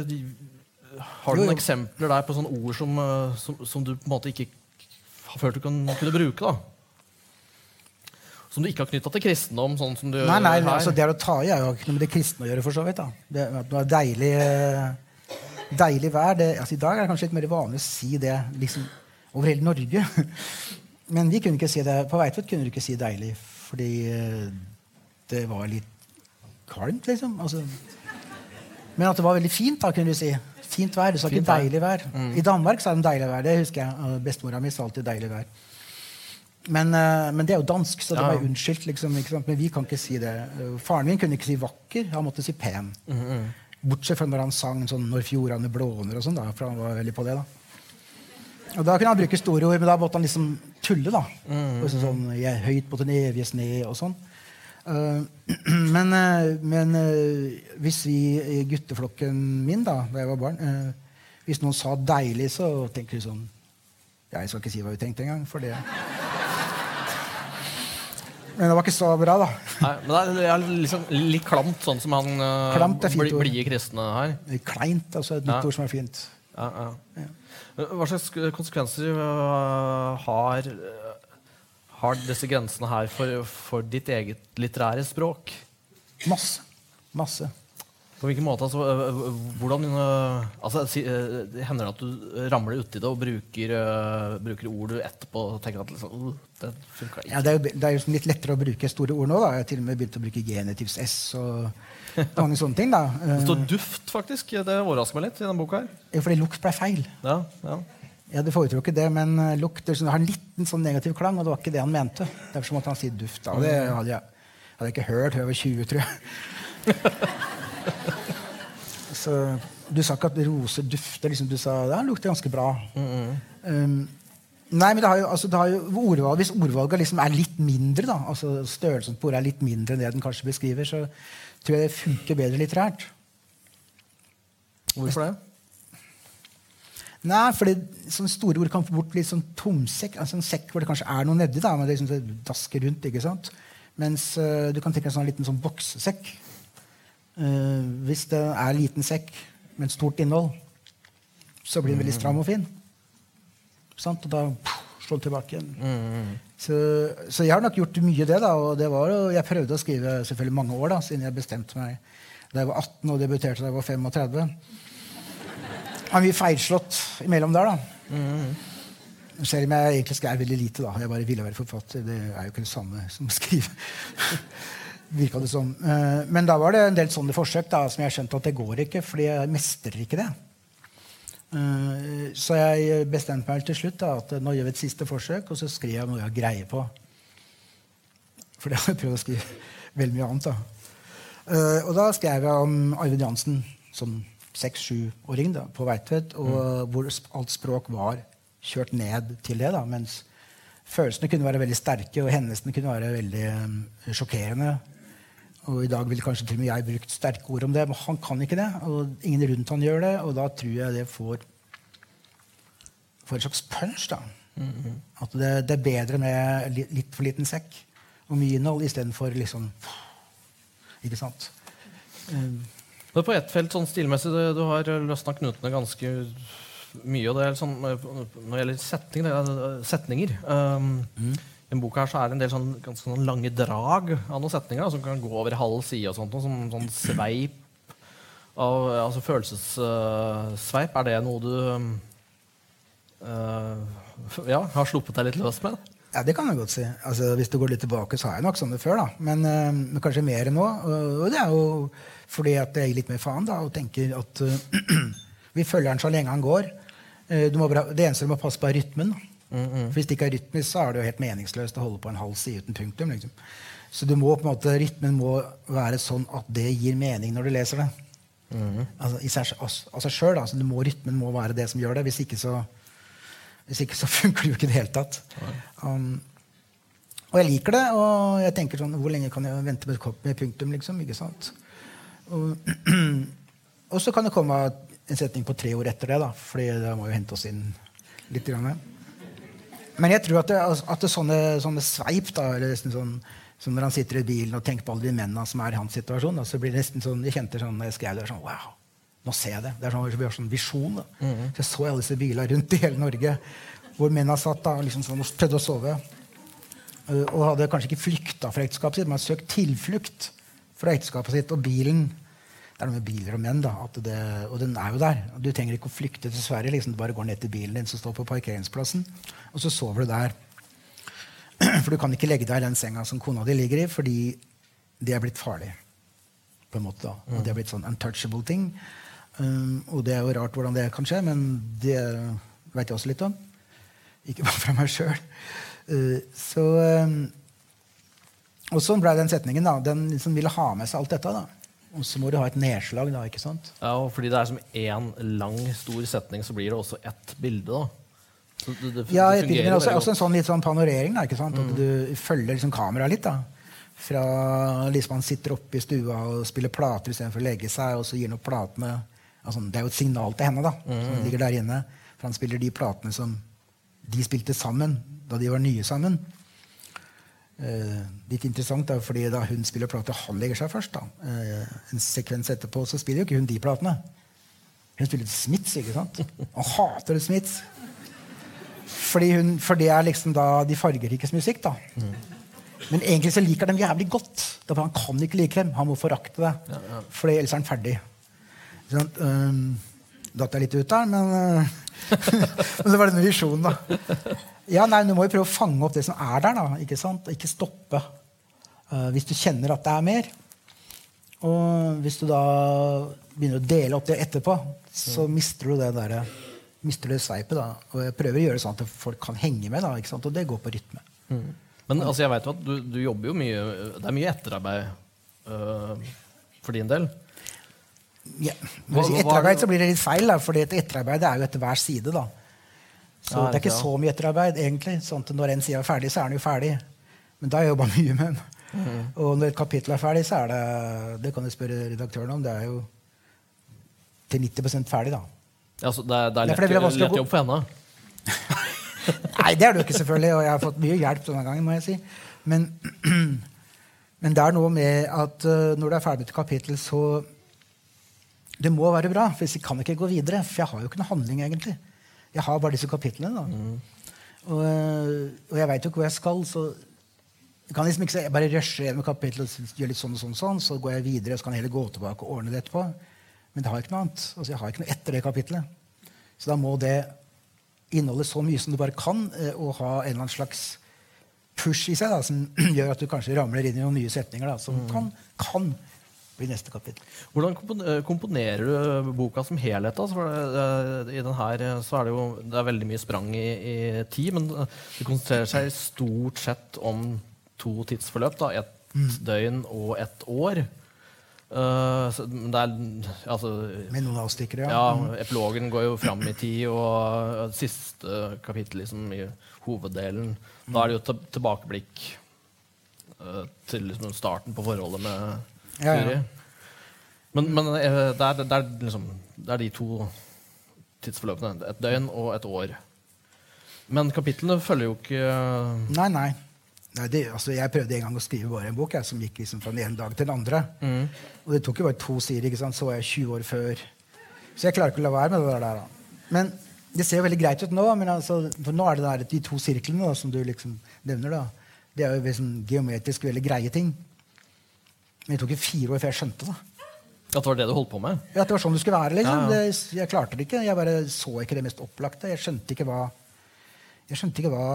har du noen eksempler der på sånne ord som, øh, som, som du på en måte ikke har følt du kan, kunne bruke? da? Som du ikke har knytta til kristendom? sånn som du Nei, nei, her? altså det å ta i er jo ikke noe med det kristne å gjøre, for så vidt. da. Det, det var deilig, eh, deilig vær det, altså I dag er det kanskje litt mer vanlig å si det liksom, over hele Norge. Men vi kunne ikke si det. På Veitvet kunne du ikke si 'deilig', fordi eh, det var litt kvalmt, liksom. Altså, men at det var veldig fint, da, kunne du si. Fint vær. Du sa ikke deilig vær. Mm. I Danmark sa de 'deilig vær'. Det husker jeg. Bestemora mi sa alltid 'deilig vær'. Men, eh, men det er jo dansk, så det var jo unnskyldt. Liksom. Men vi kan ikke si det. Faren min kunne ikke si 'vakker', han måtte si 'pen'. Mm, Bortsett fra når han sang sånn 'Når fjordene blåner' og sånn, da, for han var veldig på det. da. Og Da kunne han bruke store ord, men da måtte han liksom tulle. da. Og så sånn, jeg er 'Høyt på den evige sne' og sånn. Eh, men eh, men eh, hvis vi i gutteflokken min, da da jeg var barn Hvis noen sa 'deilig', så tenker vi sånn ja, Jeg skal ikke si hva vi tenkte engang, for det Men det var ikke så bra, da. Nei, men det er liksom litt klamt, sånn som han Klamt er fint ord. blide kristne her. Kleint, altså et nytt Ja. ord som er fint. Ja, ja. Hva slags konsekvenser har, har disse grensene her for, for ditt eget litterære språk? Masse. Masse. På hvilken måte? Altså, øh, øh, hvordan øh, altså, si, øh, Hender det at du ramler uti det og bruker, øh, bruker ord du etterpå tenker at liksom, «Uh, det funka ikke? Ja, det, er jo, det er jo litt lettere å bruke store ord nå. da. Jeg har til og med begynt å bruke genitivs S og mange sånne ting. da. Det Eh, står duft, faktisk. Det overrasker meg litt i denne boka. her. Jo, fordi lukt ble feil. Ja, ja. Jeg hadde foretrukket det, men eh, lukt det har en liten sånn negativ klang, og det var ikke det han mente. Derfor måtte han si duft. da. Og det hadde jeg, hadde jeg ikke hørt før jeg var 20, tror jeg. Så Du sa ikke at roser dufter. liksom Du sa det lukter ganske bra. Um, nei, men det har jo, altså, det har jo ordvalg, Hvis ordvalget liksom er litt mindre, da, altså størrelsen på ordet er litt mindre enn det den kanskje beskriver, så tror jeg det funker bedre litterært. Hvorfor det? Nei, for sånne store ord kan få bort litt sånn tomsekk. altså En sekk hvor det kanskje er noe nedi, da, men det liksom det dasker rundt. ikke sant? Mens uh, du kan tenke deg en sånn liten sånn boksesekk. Uh, hvis det er en liten sekk med et stort innhold, så blir den veldig stram og fin. Sant? Og da pff, slår den tilbake igjen. Så, så jeg har nok gjort mye det. da, og det var, jo- Jeg prøvde å skrive selvfølgelig mange år da, siden jeg bestemte meg da jeg var 18 og debuterte da jeg var 35. Var mye feilslått imellom der, da. Selv om jeg egentlig skrev veldig lite. da. Jeg bare ville være forfatter. Det er jo ikke det samme som å skrive. Virka det som. Eh, Men da var det en del sånne forsøk da, som jeg skjønte at det går ikke, fordi jeg mestrer ikke det. Eh, så jeg bestemte meg til slutt da, at nå gjør vi et siste forsøk, og så skriver jeg noe jeg har greie på. For det har jeg prøvd å skrive veldig mye annet. da. Eh, og da skrev jeg om Arvid Jansen som seks-sjuåring på Veitvet, og hvor alt språk var kjørt ned til det. da, mens følelsene kunne være veldig sterke, og hendelsene kunne være veldig um, sjokkerende. Og i dag ville kanskje til og med jeg brukt sterke ord om det, men han kan ikke det. Og ingen rundt han gjør det, og da tror jeg det får, får en slags punch. da. Mm -hmm. At det, det, er bedre med litt for liten sekk og mye innhold istedenfor liksom Ikke sant? Um, er på ett felt sånn stilmessig du, du har løsna knutene ganske mye. og det er sånn, Når det gjelder setning, det er setninger um, mm. I denne boka her så er det en del sånn, ganske sånn lange drag av noen setninger da, som kan gå over halv side. og sånt, og sånn sveip av altså følelsessveip. Uh, er det noe du uh, ja, har sluppet deg litt løs med? Ja, det kan jeg godt si. Altså, hvis du går litt tilbake, så har jeg nok sånn det før. da. Men, uh, men kanskje mer nå. Og, det er jo fordi at jeg gir litt mer faen da, og tenker at vi følger den så lenge han går. Bare, det eneste du må passe på, er rytmen. Mm, mm. For Hvis det ikke er rytmisk, så er det jo helt meningsløst å holde på en halv side uten punktum. Liksom. Så du må på en måte, rytmen må være sånn at det gir mening når du leser det. Mm. Altså, i seg, av seg sjøl. Altså, rytmen må være det som gjør det. Hvis ikke så, hvis ikke så funker det jo ikke i det hele tatt. Um, og jeg liker det. Og jeg tenker sånn Hvor lenge kan jeg vente med med punktum? liksom, ikke sant? Og, og så kan det komme en setning på tre ord etter det, da, fordi det må jo hente oss inn litt. Grann. Men jeg tror at, det, at det sånne, sånne, sveip da, eller nesten sånn, som når han sitter i bilen og tenker på alle de mennene som er i hans situasjon, da, så blir det nesten sånn, Jeg kjente sånn jeg skrev det, sånn, wow, nå ser jeg det. Det er sånn, vi har sånn visjon. da. Mm -hmm. Så jeg så alle disse bilene rundt i hele Norge hvor mennene satt da, liksom sånn, og prøvde å sove. Uh, og hadde kanskje ikke flykta fra ekteskapet sitt, men søkt tilflukt fra ekteskapet sitt. Og bilen det er noe med biler og menn. da, det, Og den er jo der. Du trenger ikke å flykte til Sverige. liksom Du bare går ned til bilen din som står på parkeringsplassen, og så sover du der. For du kan ikke legge deg i den senga som kona di ligger i, fordi det er blitt farlig. på en måte da. Og det er blitt sånn untouchable ting. Um, og det er jo rart hvordan det kan skje, men det vet jeg også litt om. Ikke bare fra meg sjøl. Uh, så um, Og sånn ble den setningen. da, Den liksom ville ha med seg alt dette. da. Og så må du ha et nedslag, da. ikke sant? Ja, og fordi det er som én lang, stor setning, så blir det også ett bilde. da. Så det, det, ja, det bilde, men også, også, en sånn litt sånn panorering. da, ikke sant? Mm. At du følger liksom kameraet litt. da. Fra liksom han sitter oppe i stua og spiller plater istedenfor å legge seg, og så gir han opp platene altså, Det er jo et signal til henne, da, mm. som ligger der inne. For han spiller de platene som de spilte sammen da de var nye sammen. Uh, litt interessant, da, fordi da hun spiller plate, han legger seg først. Uh, en sekvens etterpå så spiller jo ikke hun de platene. Hun spiller Smiths. ikke sant? Han hater Smiths. Fordi hun, for det er liksom da de fargerikes musikk. da. Mm. Men egentlig så liker dem jævlig godt. Derfor han kan ikke like dem. Han må forakte det. Ja, ja. For ellers er han ferdig. Sånn, um, Datt jeg litt ut der, men, uh, men det var denne visjonen, da. Ja, nei, Du må jo prøve å fange opp det som er der, da, ikke sant? og ikke stoppe uh, hvis du kjenner at det er mer. Og hvis du da begynner å dele opp det etterpå, så mm. mister du det der, mister du sveipet. da. Og jeg prøver å gjøre det sånn at folk kan henge med, da, ikke sant? og det går på rytme. Mm. Men altså, jeg vet jo at du, du, jobber jo mye Det er mye etterarbeid uh, for din del. Ja, Når sier etterarbeid, så blir det litt feil, da, for etterarbeid er jo etter hver side. da. Så ja, det er ikke så mye etterarbeid. egentlig. Sånn Når en side er ferdig, så er den jo ferdig. Men da har jeg jobba mye med den. Mm. Og når et kapittel er ferdig, så er det det kan du spørre redaktøren om, det er jo til 90 ferdig. da. Ja, så det, er, det er lett, det er lett jobb for henne? Nei, det er det jo ikke, selvfølgelig. Og jeg har fått mye hjelp denne gangen. må jeg si. Men, men det er noe med at uh, når du er ferdig med et kapittel, så Det må være bra, for jeg kan ikke gå videre. For jeg har jo ikke noe handling, egentlig. Jeg har bare disse kapitlene. Mm. Og, eh, og, jeg veit jo ikke hvor jeg skal, så jeg kan liksom ikke si, jeg bare rushe gjennom kapittelet og gjør litt sånn og sånn, sånn, så går jeg videre og så kan jeg heller gå tilbake og ordne det etterpå. Men det har ikke noe annet. Altså, jeg har ikke noe etter det kapitlet. Så da må det inneholde så mye som du bare kan, eh, og ha en eller annen slags push i seg da, som gjør at du kanskje ramler inn i noen nye setninger da, som mm. kan, kan blir neste kapittel. Hvordan eh, komponerer du boka som helhet? Altså? Eh, I den her eh, så er det jo det er veldig mye sprang i, i tid, men eh, det konsentrerer seg stort sett om to tidsforløp. da, Et døgn og et år. Eh, så det er altså Med noen avstikkere, ja. ja, Epilogen går jo fram i tid, og siste kapittel liksom, i hoveddelen Da er det jo tilbakeblikk uh, til liksom, starten på forholdet med Ja, ja. Men, men eh, det, er, det, er liksom, det er de to tidsforløpene. Et døgn og et år. Men kapitlene følger jo ikke Nei, nei. nei det, altså, jeg prøvde en gang å skrive bare en bok jeg, som gikk liksom fra den ene dag til den andre. Og det tok jo bare to sider. ikke sant? Så jeg 20 år før. Så jeg klarer ikke å la være med det der. da. Men det ser jo veldig greit ut nå. men altså, for nå er det der, de to sirklene da, som du liksom nevner. da. Det er jo liksom geometrisk veldig greie ting. Men det tok fire år før jeg skjønte det. At det var det du holdt på med? Ja, At det var sånn det skulle være. liksom. Ja, ja. Det, jeg klarte det ikke. Jeg bare så ikke det mest opplagte. Jeg skjønte ikke hva Jeg skjønte ikke hva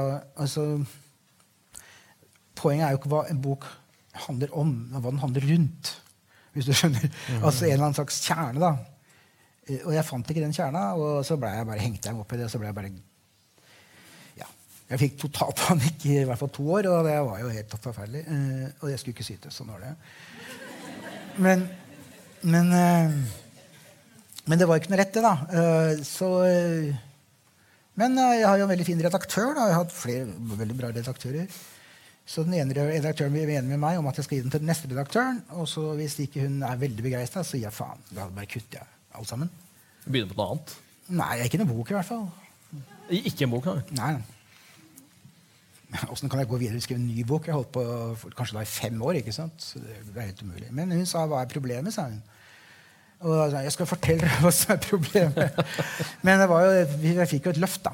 altså, Poenget er jo ikke hva en bok handler om, men hva den handler rundt. Hvis du skjønner. Mhm. Altså en eller annen slags kjerne. da. Eh, Og jeg fant ikke den kjerna, og så ble jeg bare hengte jeg meg opp i det. og så ble Jeg bare... Jeg fikk total panikk i hvert fall to år, og det var jo helt forferdelig. Eh, Og jeg skulle ikke syte. Sånn var det. Men, men, eh, men det var ikke noe rett, det, da. Eh, Så eh, Men jeg har jo en veldig fin redaktør. da. Jeg har hatt flere veldig bra redaktører. Så den ene redaktøren blir enig med meg om at jeg skal gi den til den neste redaktøren. Og så hvis ikke hun er veldig begeistra, så gir jeg faen. Da bare kutter jeg alt sammen. Begynner på noe annet? Nei, ikke noen bok, i hvert fall. Ikke en bok, nei. Nei. Åssen kan jeg gå videre og skrive en ny bok? Jeg holdt på kanskje da i fem år. ikke sant? Så det, er helt umulig. Men hun sa 'hva er problemet', sa hun. Og da sa, jeg skal fortelle deg hva som er problemet. Men det var jo, jeg fikk jo et løft, da.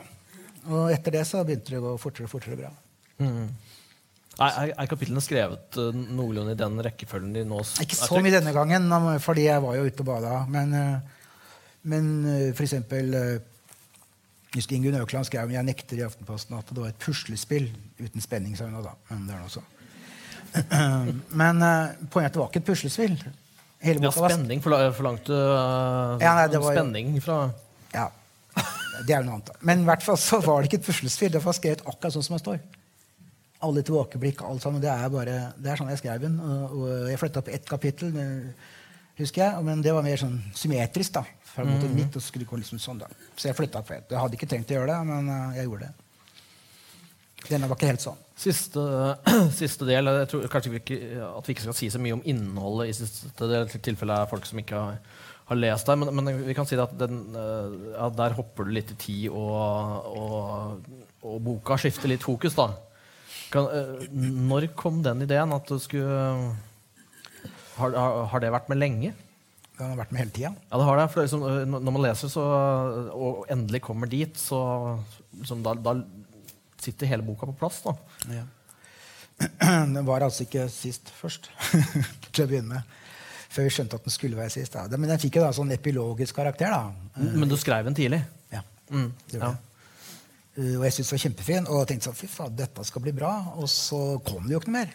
Og etter det så begynte det å gå fortere og fortere bra. Er, er, er kapitlene skrevet eh, noenlunde i den rekkefølgen de nå Ikke så mye denne gangen, fordi jeg var jo ute og bada. Men, eh, men eh, for eksempel husker Ingunn Økland skrev jeg nekter i Aftenposten at det var et puslespill uten spenning. sa hun da. Men det er noe så. Men uh, poenget det var ikke et puslespill. Hele boka ja, spenning. Forla- Forlangte uh, Ja, nei, det var spenning fra Ja, det er jo noe annet. Men i hvert fall så var det ikke et puslespill. Det var skrevet akkurat sånn som det står. Alle tilbakeblikk, alt sammen. Det er bare, det er sånn jeg skrev den. Og, og jeg flytta opp ett kapittel, det husker jeg, men det var mer sånn symmetrisk. da. Fra en måte midt, og så skulle det gå liksom sånn da. Så jeg flytta på ett. Jeg hadde ikke trengt å gjøre det, men eh, jeg gjorde det. Denne var ikke helt sånn. Siste, siste del Jeg tror kanskje vi ikke, at vi ikke skal si så mye om innholdet i siste del. til tilfelle er folk som ikke har, har lest det. Men, men vi kan si at den, ja, der hopper du litt i tid, og, og, og boka skifter litt fokus. da. Kan, eh, når kom den ideen at du skulle har, har, det vært med lenge? Det har vært med hele tida. Ja, det har det. For liksom, når man leser så, og endelig kommer dit, så liksom, da, da sitter hele boka på plass. Ja. Den var altså ikke sist først, til å begynne med. Før vi skjønte at den skulle være sist. Da. Men den fikk jo da sånn epilogisk karakter. da. Men du skrev den tidlig. Ja. Mm, ja. jeg. Uh, og jeg syntes det var kjempefin. Og tenkte sånn, fy faen, dette skal bli bra. Og så kom det jo ikke noe mer.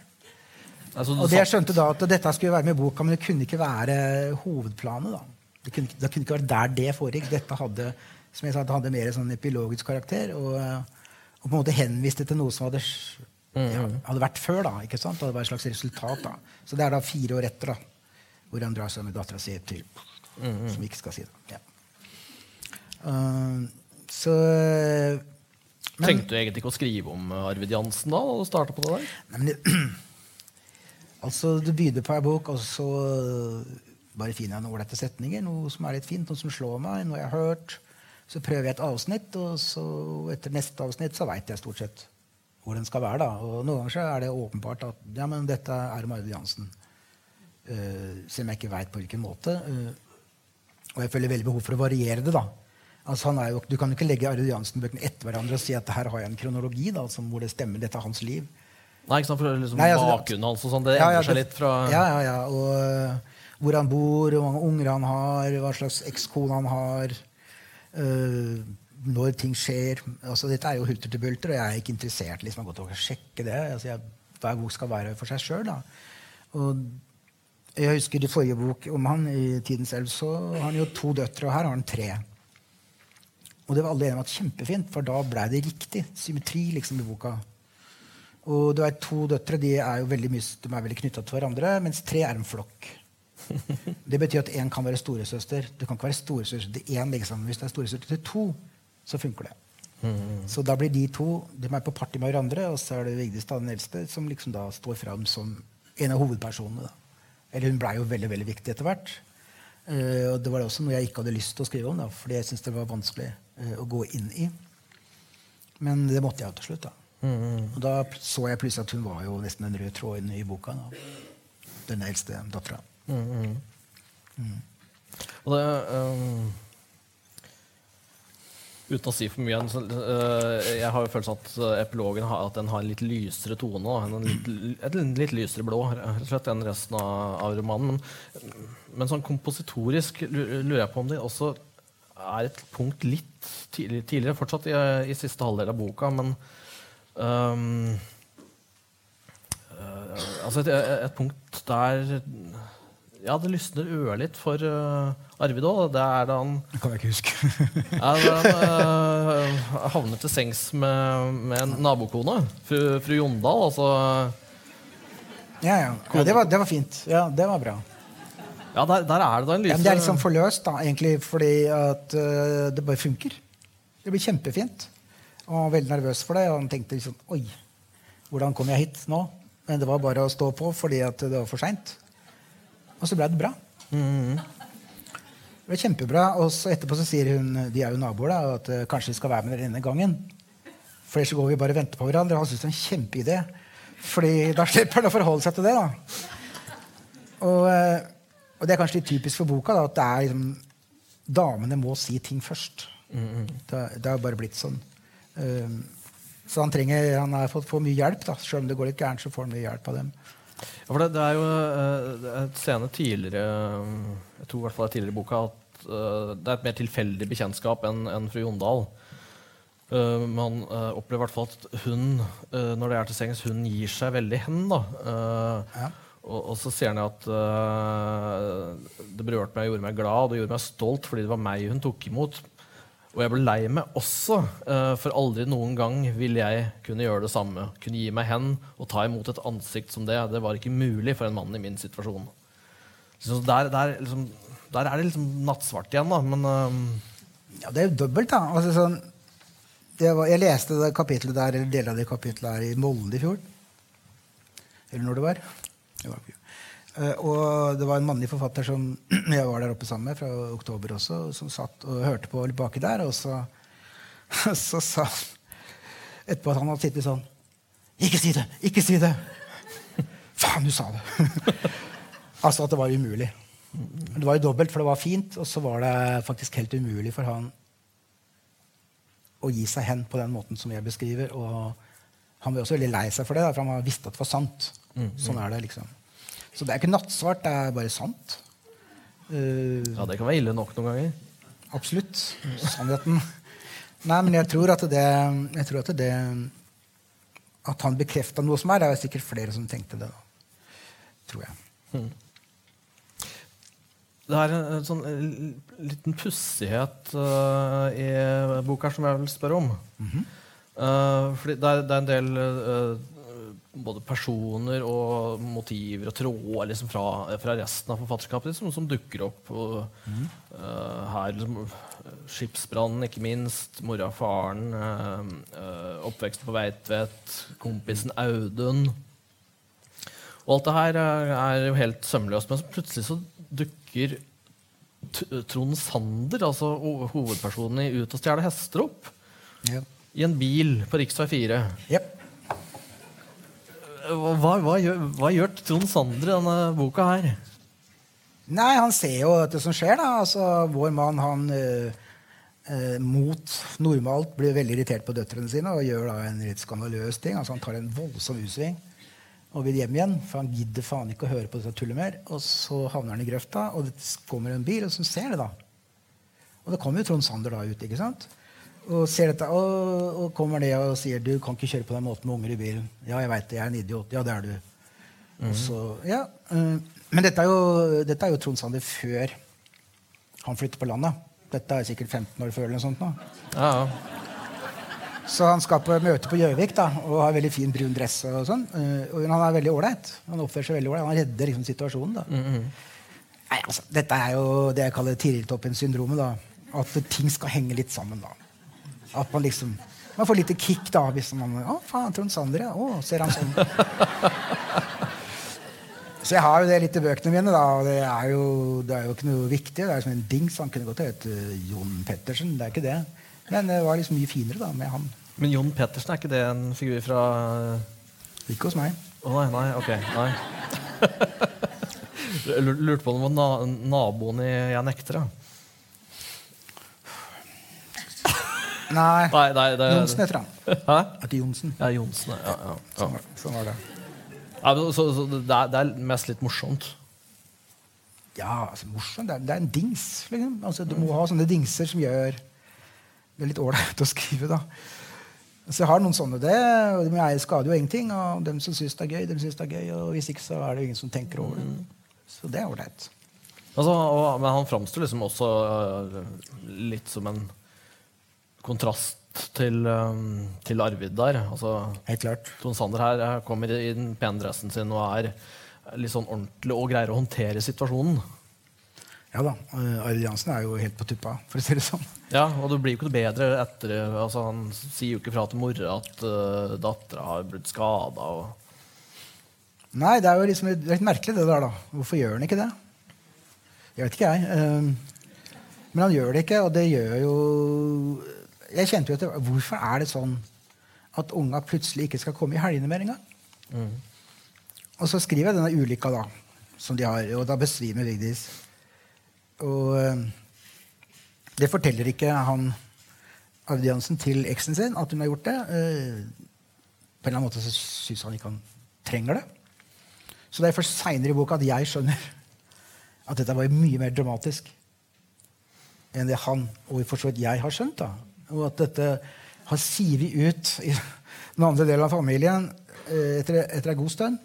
Altså, Og det skjønte da, at dette skulle være med i boka, men det kunne ikke være hovedplanet. da. Det kunne, det kunne ikke være der det foregikk. Dette hadde som jeg sa, det hadde mer sånn epilogisk karakter. Og, og på en måte henviste til noe som hadde, ja, hadde vært før. da, ikke sant? Det var et slags resultat. da. Så det er da fire år etter da, hvor han drar seg med dattera si til Som vi ikke skal si, da. Ja. Uh, så men- Tenkte du egentlig ikke å skrive om Arvid Jansen da? du startet på det der? Nei, men det, altså, du begynner på ei bok, og så øh, bare finner jeg noen ålreite setninger. Noe som er litt fint, noe som slår meg, noe jeg har hørt. Så prøver jeg et avsnitt, og så etter neste avsnitt så veit jeg stort sett hvor den skal være. da. Og noen ganger så er det åpenbart at ja, men dette er om Jansen. Uh, selv om jeg ikke veit på hvilken måte. Uh, og jeg føler veldig behov for å variere det. da. Altså, jo, du kan jo ikke legge Arild Jansen-bøkene etter hverandre og si at her har jeg en kronologi da, som, hvor det stemmer. Dette er hans liv. Nei, ikke sant? For liksom, Nei, altså, bakgrunnen hans og sånn, det Ja, endrer ja, seg litt fra Ja, ja, ja. Og uh, hvor han bor, hvor mange unger han har, hva slags ekskone han har. Uh, når ting skjer. Altså, dette er jo hulter til bulter, og jeg er ikke interessert liksom, i å gå til å sjekke det. Altså, jeg, hver bok skal være for seg sjøl. Jeg husker i forrige bok om han i Tidens Elv, så har han jo to døtre, og her har han tre. Og det var alle enige om at kjempefint, for da ble det riktig symmetri liksom i boka. Og du vet, To døtre de er jo veldig, de er veldig knytta til hverandre, mens tre er en flokk. Det betyr at én kan være storesøster. Du kan ikke være storesøster til én. Liksom. Hvis det er storesøster til to, så funker det. Så da blir de to de er på party med hverandre, og så er det Vigdis, da, den eldste, som liksom da står fram som en av hovedpersonene. Da. Eller hun blei jo veldig veldig viktig etter hvert. Uh, og det var det også noe jeg ikke hadde lyst til å skrive om, da, fordi jeg syntes det var vanskelig uh, å gå inn i. Men det måtte jeg jo til slutt. da. Og da så jeg plutselig at hun var jo nesten den røde tråden i boka. Da. Den eldste dattera. Og det um, Uten å si for mye så, uh, Jeg har jo følelsen at uh, epilogen har, at den har en litt lysere tone. Da, en litt, et litt lysere blå slett enn resten av, av romanen. Men, men sånn kompositorisk lurer jeg på om det også er et punkt litt tidligere, fortsatt i, i, siste halvdel av boka, men um, uh, Altså et, et punkt der ja, det lysner ørlitt for uh, Arvid òg. Det er da han Det kan jeg ikke huske. ja, han uh, havner til sengs med, med en nabokone, fru, fru Jondal. Altså Ja, ja. ja det, var, det, var, fint. Ja, det var bra. Ja, der, der er det da en lyse... Ja, det er liksom forløst, da, egentlig, fordi at uh, det bare funker. Det blir kjempefint. Og han var veldig nervøs for det, og han tenkte liksom Oi, hvordan kom jeg hit nå? Men det var bare å stå på fordi at det var for seint. Og så ble det bra. Mm. Det ble kjempebra. Og så etterpå så sier hun de er jo naboer da, at uh, kanskje vi skal være med denne gangen. For ellers går vi bare og venter på hverandre. Og han syns det er en kjempeidé. Fordi da slipper han å forholde seg til det. da. Og, uh, og, det er kanskje litt typisk for boka da, at det er liksom, damene må si ting først. Mm. Det, det har bare blitt sånn. Um, så han, trenger, han har fått, for mye hjelp. da. Selv om det går litt gærent, så får han mye hjelp av dem. Ja, for det, det, er jo uh, et scene tidligere Jeg tror i hvert fall det er tidligere i boka at uh, det er et mer tilfeldig bekjentskap enn en fru Jondal. Uh, man opplever i hvert fall at hun når det er til sengs, hun gir seg veldig hen. da. Ja. Og, og, så ser han at det berørte meg og gjorde meg glad og det gjorde meg stolt fordi det var meg hun tok imot. Og jeg ble lei meg også, uh, for aldri noen gang vil jeg kunne gjøre det samme. Kunne gi meg hen og ta imot et ansikt som det. Det var ikke mulig for en mann i min situasjon. Så der, der, liksom, der er det liksom nattsvart igjen, da. Men uh, Ja, det er jo dobbelt, da. Altså, sånn, var, jeg leste det kapitlet der, eller deler av det kapitlet her i Molde i fjor. Eller når det var. Det var ikke. Uh, og det var en mannlig forfatter som jeg var der oppe sammen med, fra oktober også, som satt og hørte på litt baki der. Og så, så sa han etterpå at han hadde sittet sånn Ikke si det! Ikke si det! Faen, du sa det! altså at det var umulig. Det var jo dobbelt, for det var fint, og så var det faktisk helt umulig for han å gi seg hen på den måten som jeg beskriver. Og han ble også veldig lei seg for det, for han visste at det var sant. Sånn er det, liksom. Så det er ikke nattsvart, det er bare sant. Uh, ja, det kan være ille nok noen ganger. Absolutt. Sannheten. Nei, men jeg tror at det, jeg tror at, det at han bekrefta noe som er, det er sikkert flere som tenkte det. Tror jeg. Hmm. Det er en, en sånn en liten pussighet uh, i boka som jeg vil spørre om. Mm -hmm. uh, fordi det er, det er, en del uh, både personer og motiver og tråder liksom, fra, fra, resten av forfatterskapet liksom, som dukker opp. Og, mm. her liksom, Skipsbrannen, ikke minst. Mora og faren. oppveksten på Veitvet. Kompisen Audun. Og alt det her er, er jo helt sømløst. Men så plutselig så dukker Trond Sander, altså hovedpersonen i Ut og stjele hester, opp. Yep. I en bil på rv. 4. Yep. Hva, hva, gjør, hva, gjør, Trond Sander i denne boka her? Nei, Han ser jo det som skjer. da. Altså, Vår mann han eh, eh, mot normalt blir veldig irritert på døtrene sine og gjør da en litt skandaløs ting. Altså Han tar en voldsom U-sving og vil hjem igjen, for han gidder faen ikke å høre på dette tullet mer. Og så havner han i grøfta, og det kommer en bil, og som ser det, da. Og det kommer jo Trond Sander da ut. ikke sant? Og ser dette, og, og kommer ned og sier du kan ikke kjøre på den måten med unger i bilen. Ja, jeg vet det, jeg er en idiot. Ja, det er du. Og så, ja, uh, men dette er, jo, dette er jo Trond Sander før han flytter på landet. Dette er sikkert 15 år før. eller noe sånt nå. Ja, ja. Så han skal på møte på Gjøvik da, og har veldig fin brun dress. og sånn. Uh, og han er veldig ålreit. Han oppfører seg veldig ålreit. Han redder liksom situasjonen. da. Nei, altså, Dette er jo det jeg kaller Tiril-toppen-syndromet. da. At ting skal henge litt sammen. da. At man liksom man får litt kick da, hvis man Å, faen, Trond Sander, ja. Å, ser han sånn. Så jeg har jo det litt i bøkene mine. da, og Det er jo, det er jo ikke noe viktig. Det er som en dings. Han kunne godt hete Jon Pettersen. Det er ikke det. Men det var liksom mye finere da, med han. Men Jon Pettersen, er ikke det en figur fra Ikke hos meg. Å nei, nei, ok. Nei. Lurte på om det var na naboen i Jeg nekter, ja. Nei. Nei, nei, det Johnsen heter han. Hæ? Ikke Johnsen. Ja, Johnsen. Ja, ja, ja. Sånn var, sånn var det. ja men så, så det, er, det er mest litt morsomt. Ja, altså, morsomt. Det er, det er en dings. Liksom. Altså, du må ha sånne dingser som gjør det litt ålreit å skrive. da. Så jeg har noen sånne. det, og Men jeg skader jo ingenting. Og dem som syns det er gøy, dem syns det er gøy. Og hvis ikke, så er det ingen som tenker over det. Så det er ålreit. Altså, men han framstår liksom også øh, litt som en kontrast til, øh, til Arvid der. Altså, Helt klart. Trond Sander her øh, kommer i den pene dressen sin og er litt sånn ordentlig og greier å håndtere situasjonen. Ja da. Uh, Arild Jansen er jo helt på tuppa, for å si det sånn. Ja, og det blir jo ikke bedre etter altså, Han sier jo ikke fra til mora at uh, dattera har blitt skada. Nei, det er jo liksom litt merkelig, det der, da. Hvorfor gjør han ikke det? Jeg vet ikke, jeg. Uh, men han gjør det ikke, og det gjør jo Jeg kjente jo etter Hvorfor er det sånn at unga plutselig ikke skal komme i helgene mer engang? Og så skriver jeg denne ulykka, da, som de har, og da besvimer Vigdis. Og um, det forteller ikke han Avdiansen til eksen sin at hun har gjort det. Uh, på en eller annen måte så syns han ikke han trenger det. Så det er først seinere i boka at jeg skjønner at dette var mye mer dramatisk enn det han og for så vidt jeg har skjønt. da. Og at dette har sivet ut i den andre delen av familien eh, etter, etter en god stund.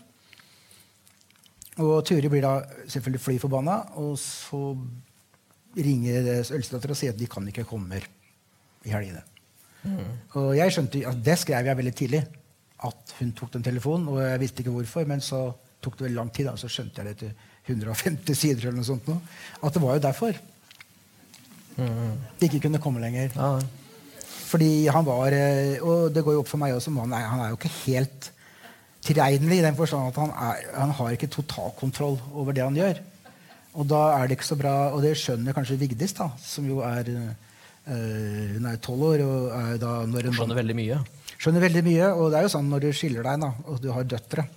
Og Turi blir da selvfølgelig fly forbanna, og så ringer Ølstedatter og sier at de kan ikke komme i helgene. Og jeg skjønte, altså Det skrev jeg veldig tidlig. At hun tok den telefonen. Og jeg visste ikke hvorfor, men så tok det veldig lang tid. Da, så skjønte jeg det etter 150 sider. eller noe sånt nå, At det var jo derfor. De ikke kunne komme lenger. Ja, Fordi han var eh, Og det går jo opp for meg også, han er, han er jo ikke helt tilregnelig i den forstand at han, er, han har ikke totalkontroll over det han gjør. Og da er det ikke så bra, og det skjønner kanskje Vigdis, da, som jo er eh, Hun er tolv år. og er da når hun Skjønner veldig mye. skjønner veldig mye. Og det er jo sånn når du skiller deg, da, og du har døtre,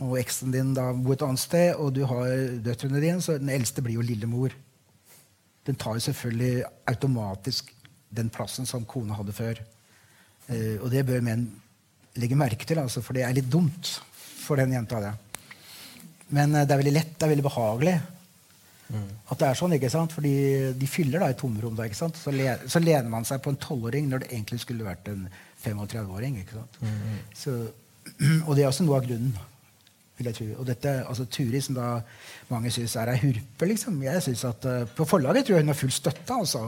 og eksen din da bor et annet sted, og du har døtrene dine, så den eldste blir jo lillemor. Den tar jo selvfølgelig automatisk den plassen som kona hadde før. Eh, og det bør menn legge merke til, altså, for det er litt dumt for den jenta. Det. Men eh, det er veldig lett, det er veldig behagelig at det er sånn. ikke sant? Fordi de fyller da et tomrom. da, ikke sant? Så, le, så lener man seg på en tolvåring når det egentlig skulle vært en 35-åring. ikke sant? Så, og det er også noe av grunnen. vil jeg tro. Og dette, altså Turi, som da mange syns er ei hurpe, liksom. Jeg synes at eh, På forlaget tror jeg hun har full støtte, altså.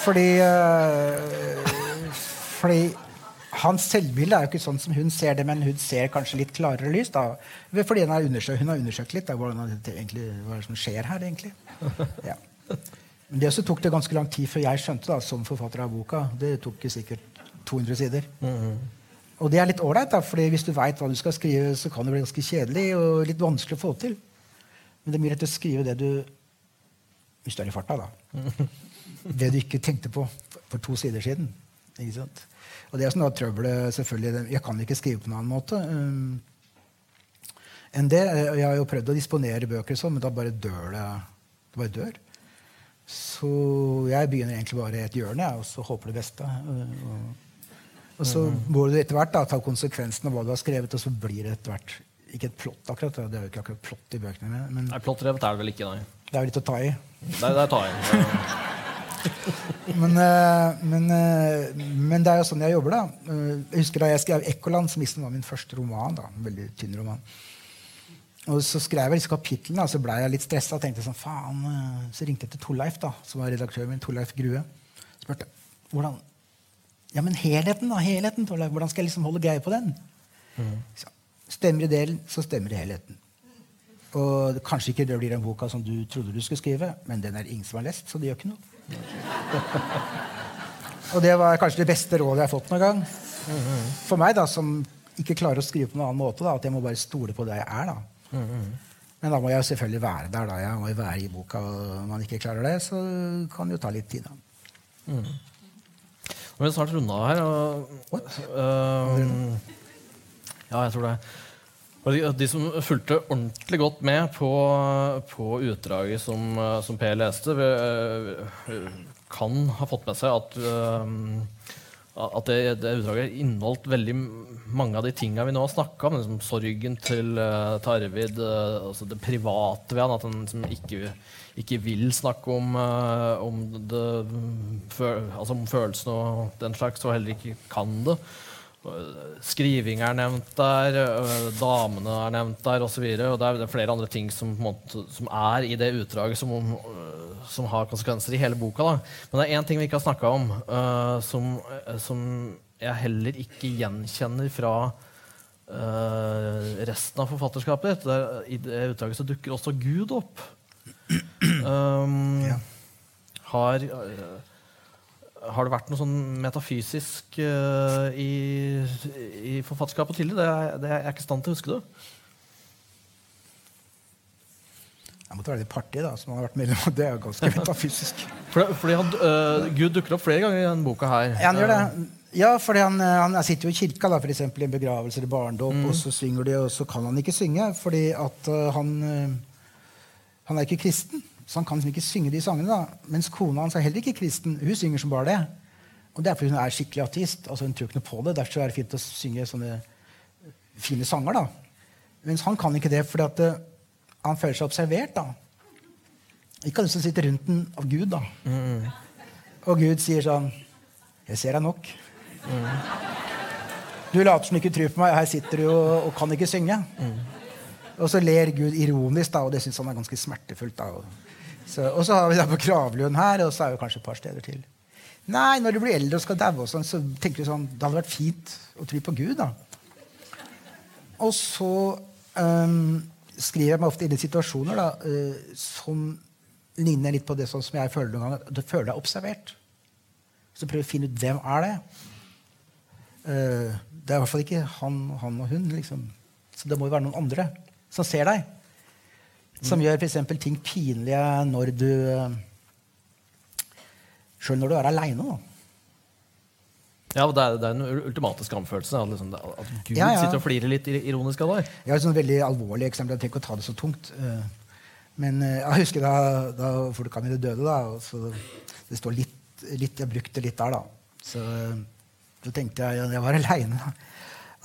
Fordi eh, Fordi hans selvbilde er jo ikke sånn som hun ser det, men hun ser kanskje litt klarere lys. da. Fordi hun har hun har undersøkt litt da, hvordan det egentlig, hva som skjer her, egentlig. Ja. Men det også tok det ganske lang tid før jeg skjønte, da, som forfatter av boka. Det tok sikkert 200 sider. Og det er litt ålreit, fordi hvis du veit hva du skal skrive, så kan det bli ganske kjedelig og litt vanskelig å få til. Men det er mye rett å skrive det du Hvis du er i farta, da. Det du ikke tenkte på for to sider siden. Og det er sånn trøbbelet selvfølgelig. Jeg kan ikke skrive på noen annen måte um, enn det. Jeg har jo prøvd å disponere bøker sånn, men da bare dør det. Det bare dør. Så jeg begynner egentlig bare i et hjørne og så håper det beste. Og, og så må du etter hvert da, ta konsekvensen av hva du har skrevet, og så blir det etter hvert ikke et plott. akkurat. Det er jo ikke akkurat plott i bøkene mine, men Nei, Plottrevet er det vel ikke, nei. det er jo litt å ta i. Det, det tar jeg. Men, eh, men, eh, men det er jo sånn jeg jobber, da. Eh, Jeg husker da jeg skrev 'Ekkoland', som liksom var min første roman. da, en veldig tynn roman. Og så skrev jeg disse kapitlene, og så ble jeg litt stressa sånn, faen, Så ringte jeg til Torleif, da, som var redaktøren min. Torleif Grue. Spurte hvordan Ja, men helheten, da. helheten, Torleif, Hvordan skal jeg liksom holde greie på den? Så, stemmer i delen, så stemmer i helheten. Og kanskje ikke det blir den boka som du trodde du skulle skrive, men den er ingen som har lest, så det gjør ikke noe. Og det var kanskje det beste rådet jeg har fått noen gang. For meg, da, som ikke klarer å skrive på noen annen måte, da, at jeg må bare stole på det jeg er. da. Men da må jeg selvfølgelig være der. da. Jeg må jo være i boka. og Når man ikke klarer det, så kan det jo ta litt tid. da. Nå vil vi snart runde av her. Og, uh, ja, jeg tror det. De, som fulgte ordentlig godt med på, på utdraget som, eh, som Per leste, eh, kan ha fått med seg at, øhm, at det, det utdraget inneholdt veldig mange av de tinga vi nå har snakka om. Liksom sorgen til, eh, til Arvid, eh, altså det private ved han, at han liksom ikke, ikke vil snakke om, eh, om, det, altså om følelsene og den slags, og heller ikke kan det. Skriving er nevnt der, øh, damene er nevnt der osv. Og, og det er- er flere andre ting som, måte, som er i det utdraget som, øh, som har konsekvenser i hele boka. Da. Men det er én ting vi ikke har snakka om, uh, som, som jeg heller ikke gjenkjenner fra uh, resten av forfatterskapet. Det er, I det utdraget så dukker også Gud opp. Um, Ja. har øh, har det vært noe sånn metafysisk uh, i, i forfatterskapet tidligere? Det det er jeg ikke i stand til å huske det. Jeg måtte være litt party, da, som har vært medlem det. er ganske metafysisk. fordi, fordi han, uh, Gud dukker opp flere ganger i denne boka her. Ja, han gjør det. Ja, fordi han, eh, han sitter jo i kirka, da, for eksempel, i en begravelse eller barndåp, og så synger de, og så kan han ikke synge fordi at uh, han Han er ikke kristen, så han kan liksom ikke synge de sangene. da. Mens kona hans er heller ikke kristen. Hun synger som bare det. Og det er fordi hun er skikkelig ateist. altså Hun tror ikke noe på det. Derfor er det fint å synge sånne fine sanger. da. Mens han kan ikke det fordi at eh, han føler seg observert. da. Ikke av de som sitter rundt den, av Gud. da. Og Gud sier sånn Jeg ser deg nok. Du later som du ikke tror på meg, her sitter du og, og kan ikke synge. Og så ler Gud ironisk, da, og det syns han er ganske smertefullt. da. Og og så har vi det på Kravlund her, og så er vi kanskje et par steder til. Nei, når du blir eldre og skal daue, sånn, så tenker du sånn Det hadde vært fint å tro på Gud, da. Og så um, skriver jeg meg ofte inn i situasjoner da, uh, som ligner litt på det sånn som jeg føler noen ganger. Du føler deg observert. Så prøver du å finne ut hvem er det uh, Det er i hvert fall ikke han, han og hun. Liksom. Så det må jo være noen andre som ser deg. Som gjør f.eks. ting pinlige når du Sjøl når du er aleine. Ja, det er, det er den ultimate skamfølelsen. At, liksom, at Gud Ja, ja. sitter og flirer litt ironisk av deg. Jeg har et veldig alvorlig eksempel. Jeg trenger ikke å ta det så tungt. eh, Men eh, jeg husker da, da folka mine døde, da, og så det står litt, litt Jeg brukte litt der, da. Så, eh, så tenkte jeg, jeg var aleine,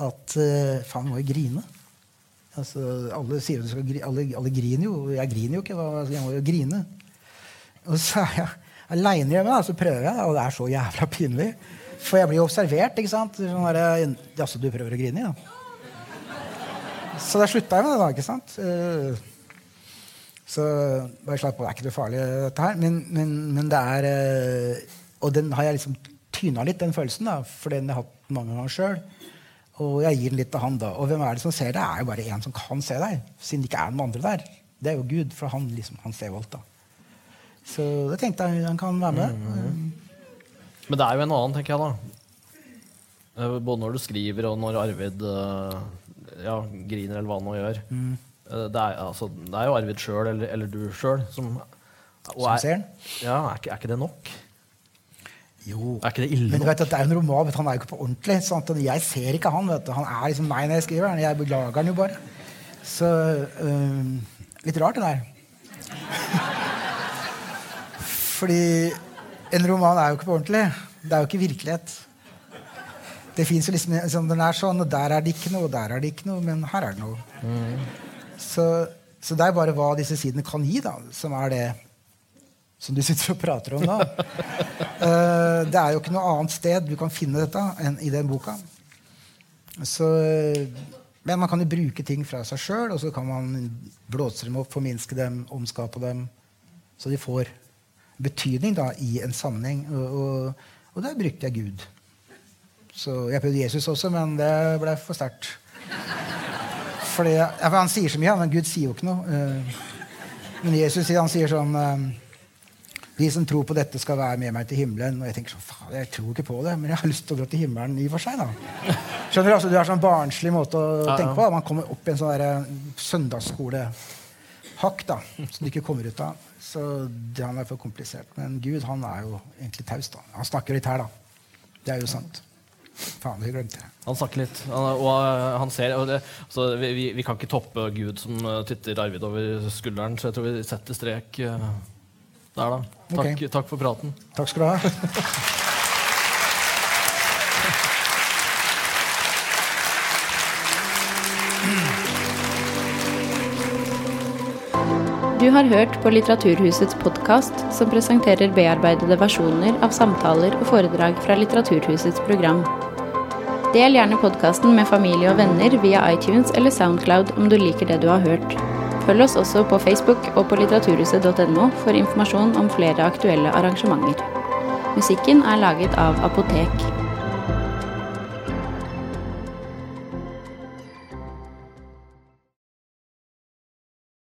at eh, faen, må jo grine. Altså, alle sier du skal alle, alle griner jo. Jeg griner jo ikke. Da. jeg må jo grine. Og så er jeg aleine hjemme, da, så prøver jeg, og det er så jævla pinlig. For jeg blir jo observert. ikke sant? Sånn der, Jaså, du prøver å grine, ja? Så da slutta jeg med det, da. ikke sant? Eh, Så bare slapp av. Det er ikke noe farlig, dette her. Men, men, men det er eh, Og den har jeg liksom tyna litt, den følelsen, da, for den har jeg hatt mange ganger sjøl. Og jeg gir den litt til han, da. Og hvem er det som ser deg? Det er jo bare én som kan se deg. Siden det ikke er noen andre der. Det er jo Gud, for han, liksom, han ser alt, da. Så det tenkte jeg han kan være med. Men det er jo en annen, tenker jeg da. Eh, Både når du skriver, og når Arvid eh, ja, griner, eller hva han nå gjør. Mm. Eh, Det, er, altså, det er jo Arvid sjøl, eller, eller du sjøl, som Som er- ser den? Ja, er ikke, er ikke det nok? Jo. Er ikke det ille Men du vet at det er en roman, men han er jo ikke på ordentlig. Sant? Og Jeg ser ikke han. vet du. Han er liksom meg når jeg skriver. den. Jeg lager den jo bare. Så um, Litt rart, det der. Fordi en roman er jo ikke på ordentlig. Det er jo ikke virkelighet. Det fins jo liksom sånn, Den er sånn, og der er det ikke noe, og der er det ikke noe, men her er det noe. Så, så det er bare hva disse sidene kan gi, da, som er det som du sitter og prater om nå. Eh, det er jo ikke noe annet sted du kan finne dette enn i den boka. Så, men man kan jo bruke ting fra seg sjøl, og så kan man blåse dem opp, forminske dem, omskape dem. Så de får betydning da, i en sammenheng. Og, og, og der brukte jeg Gud. Så Jeg prøvde Jesus også, men det ble for sterkt. For Han sier så mye, men Gud sier jo ikke noe. Eh, men Jesus han sier sånn eh, De som tror på dette, skal være med meg til himmelen. Og jeg tenker sånn, faen, jeg tror ikke på det, men jeg har lyst til å dra til himmelen i og for seg. da. Skjønner Du altså, du har sånn barnslig måte å tenke på. Da. Man kommer opp i en sånn der, søndagsskolehakk da, som du ikke kommer ut av. Så det han er for komplisert. Men Gud han er jo egentlig taus. da. Han snakker litt her, da. Det er jo sant. Faen, vi glemte det. Han snakker litt. Han, og uh, han ser og det, så vi, vi, kan ikke toppe Gud som uh, titter Arvid over skulderen, så jeg tror vi setter strek uh, der, da. Takk, okay. takk for praten. Takk skal du ha. Du har hørt på Litteraturhusets podkast, som presenterer bearbeidede versjoner av samtaler og foredrag fra Litteraturhusets program. Del gjerne podkasten med familie og venner via iTunes eller Soundcloud om du liker det du har hørt. Følg oss også på Facebook og på litteraturhuset.no for informasjon om flere aktuelle arrangementer. Musikken er laget av Apotek.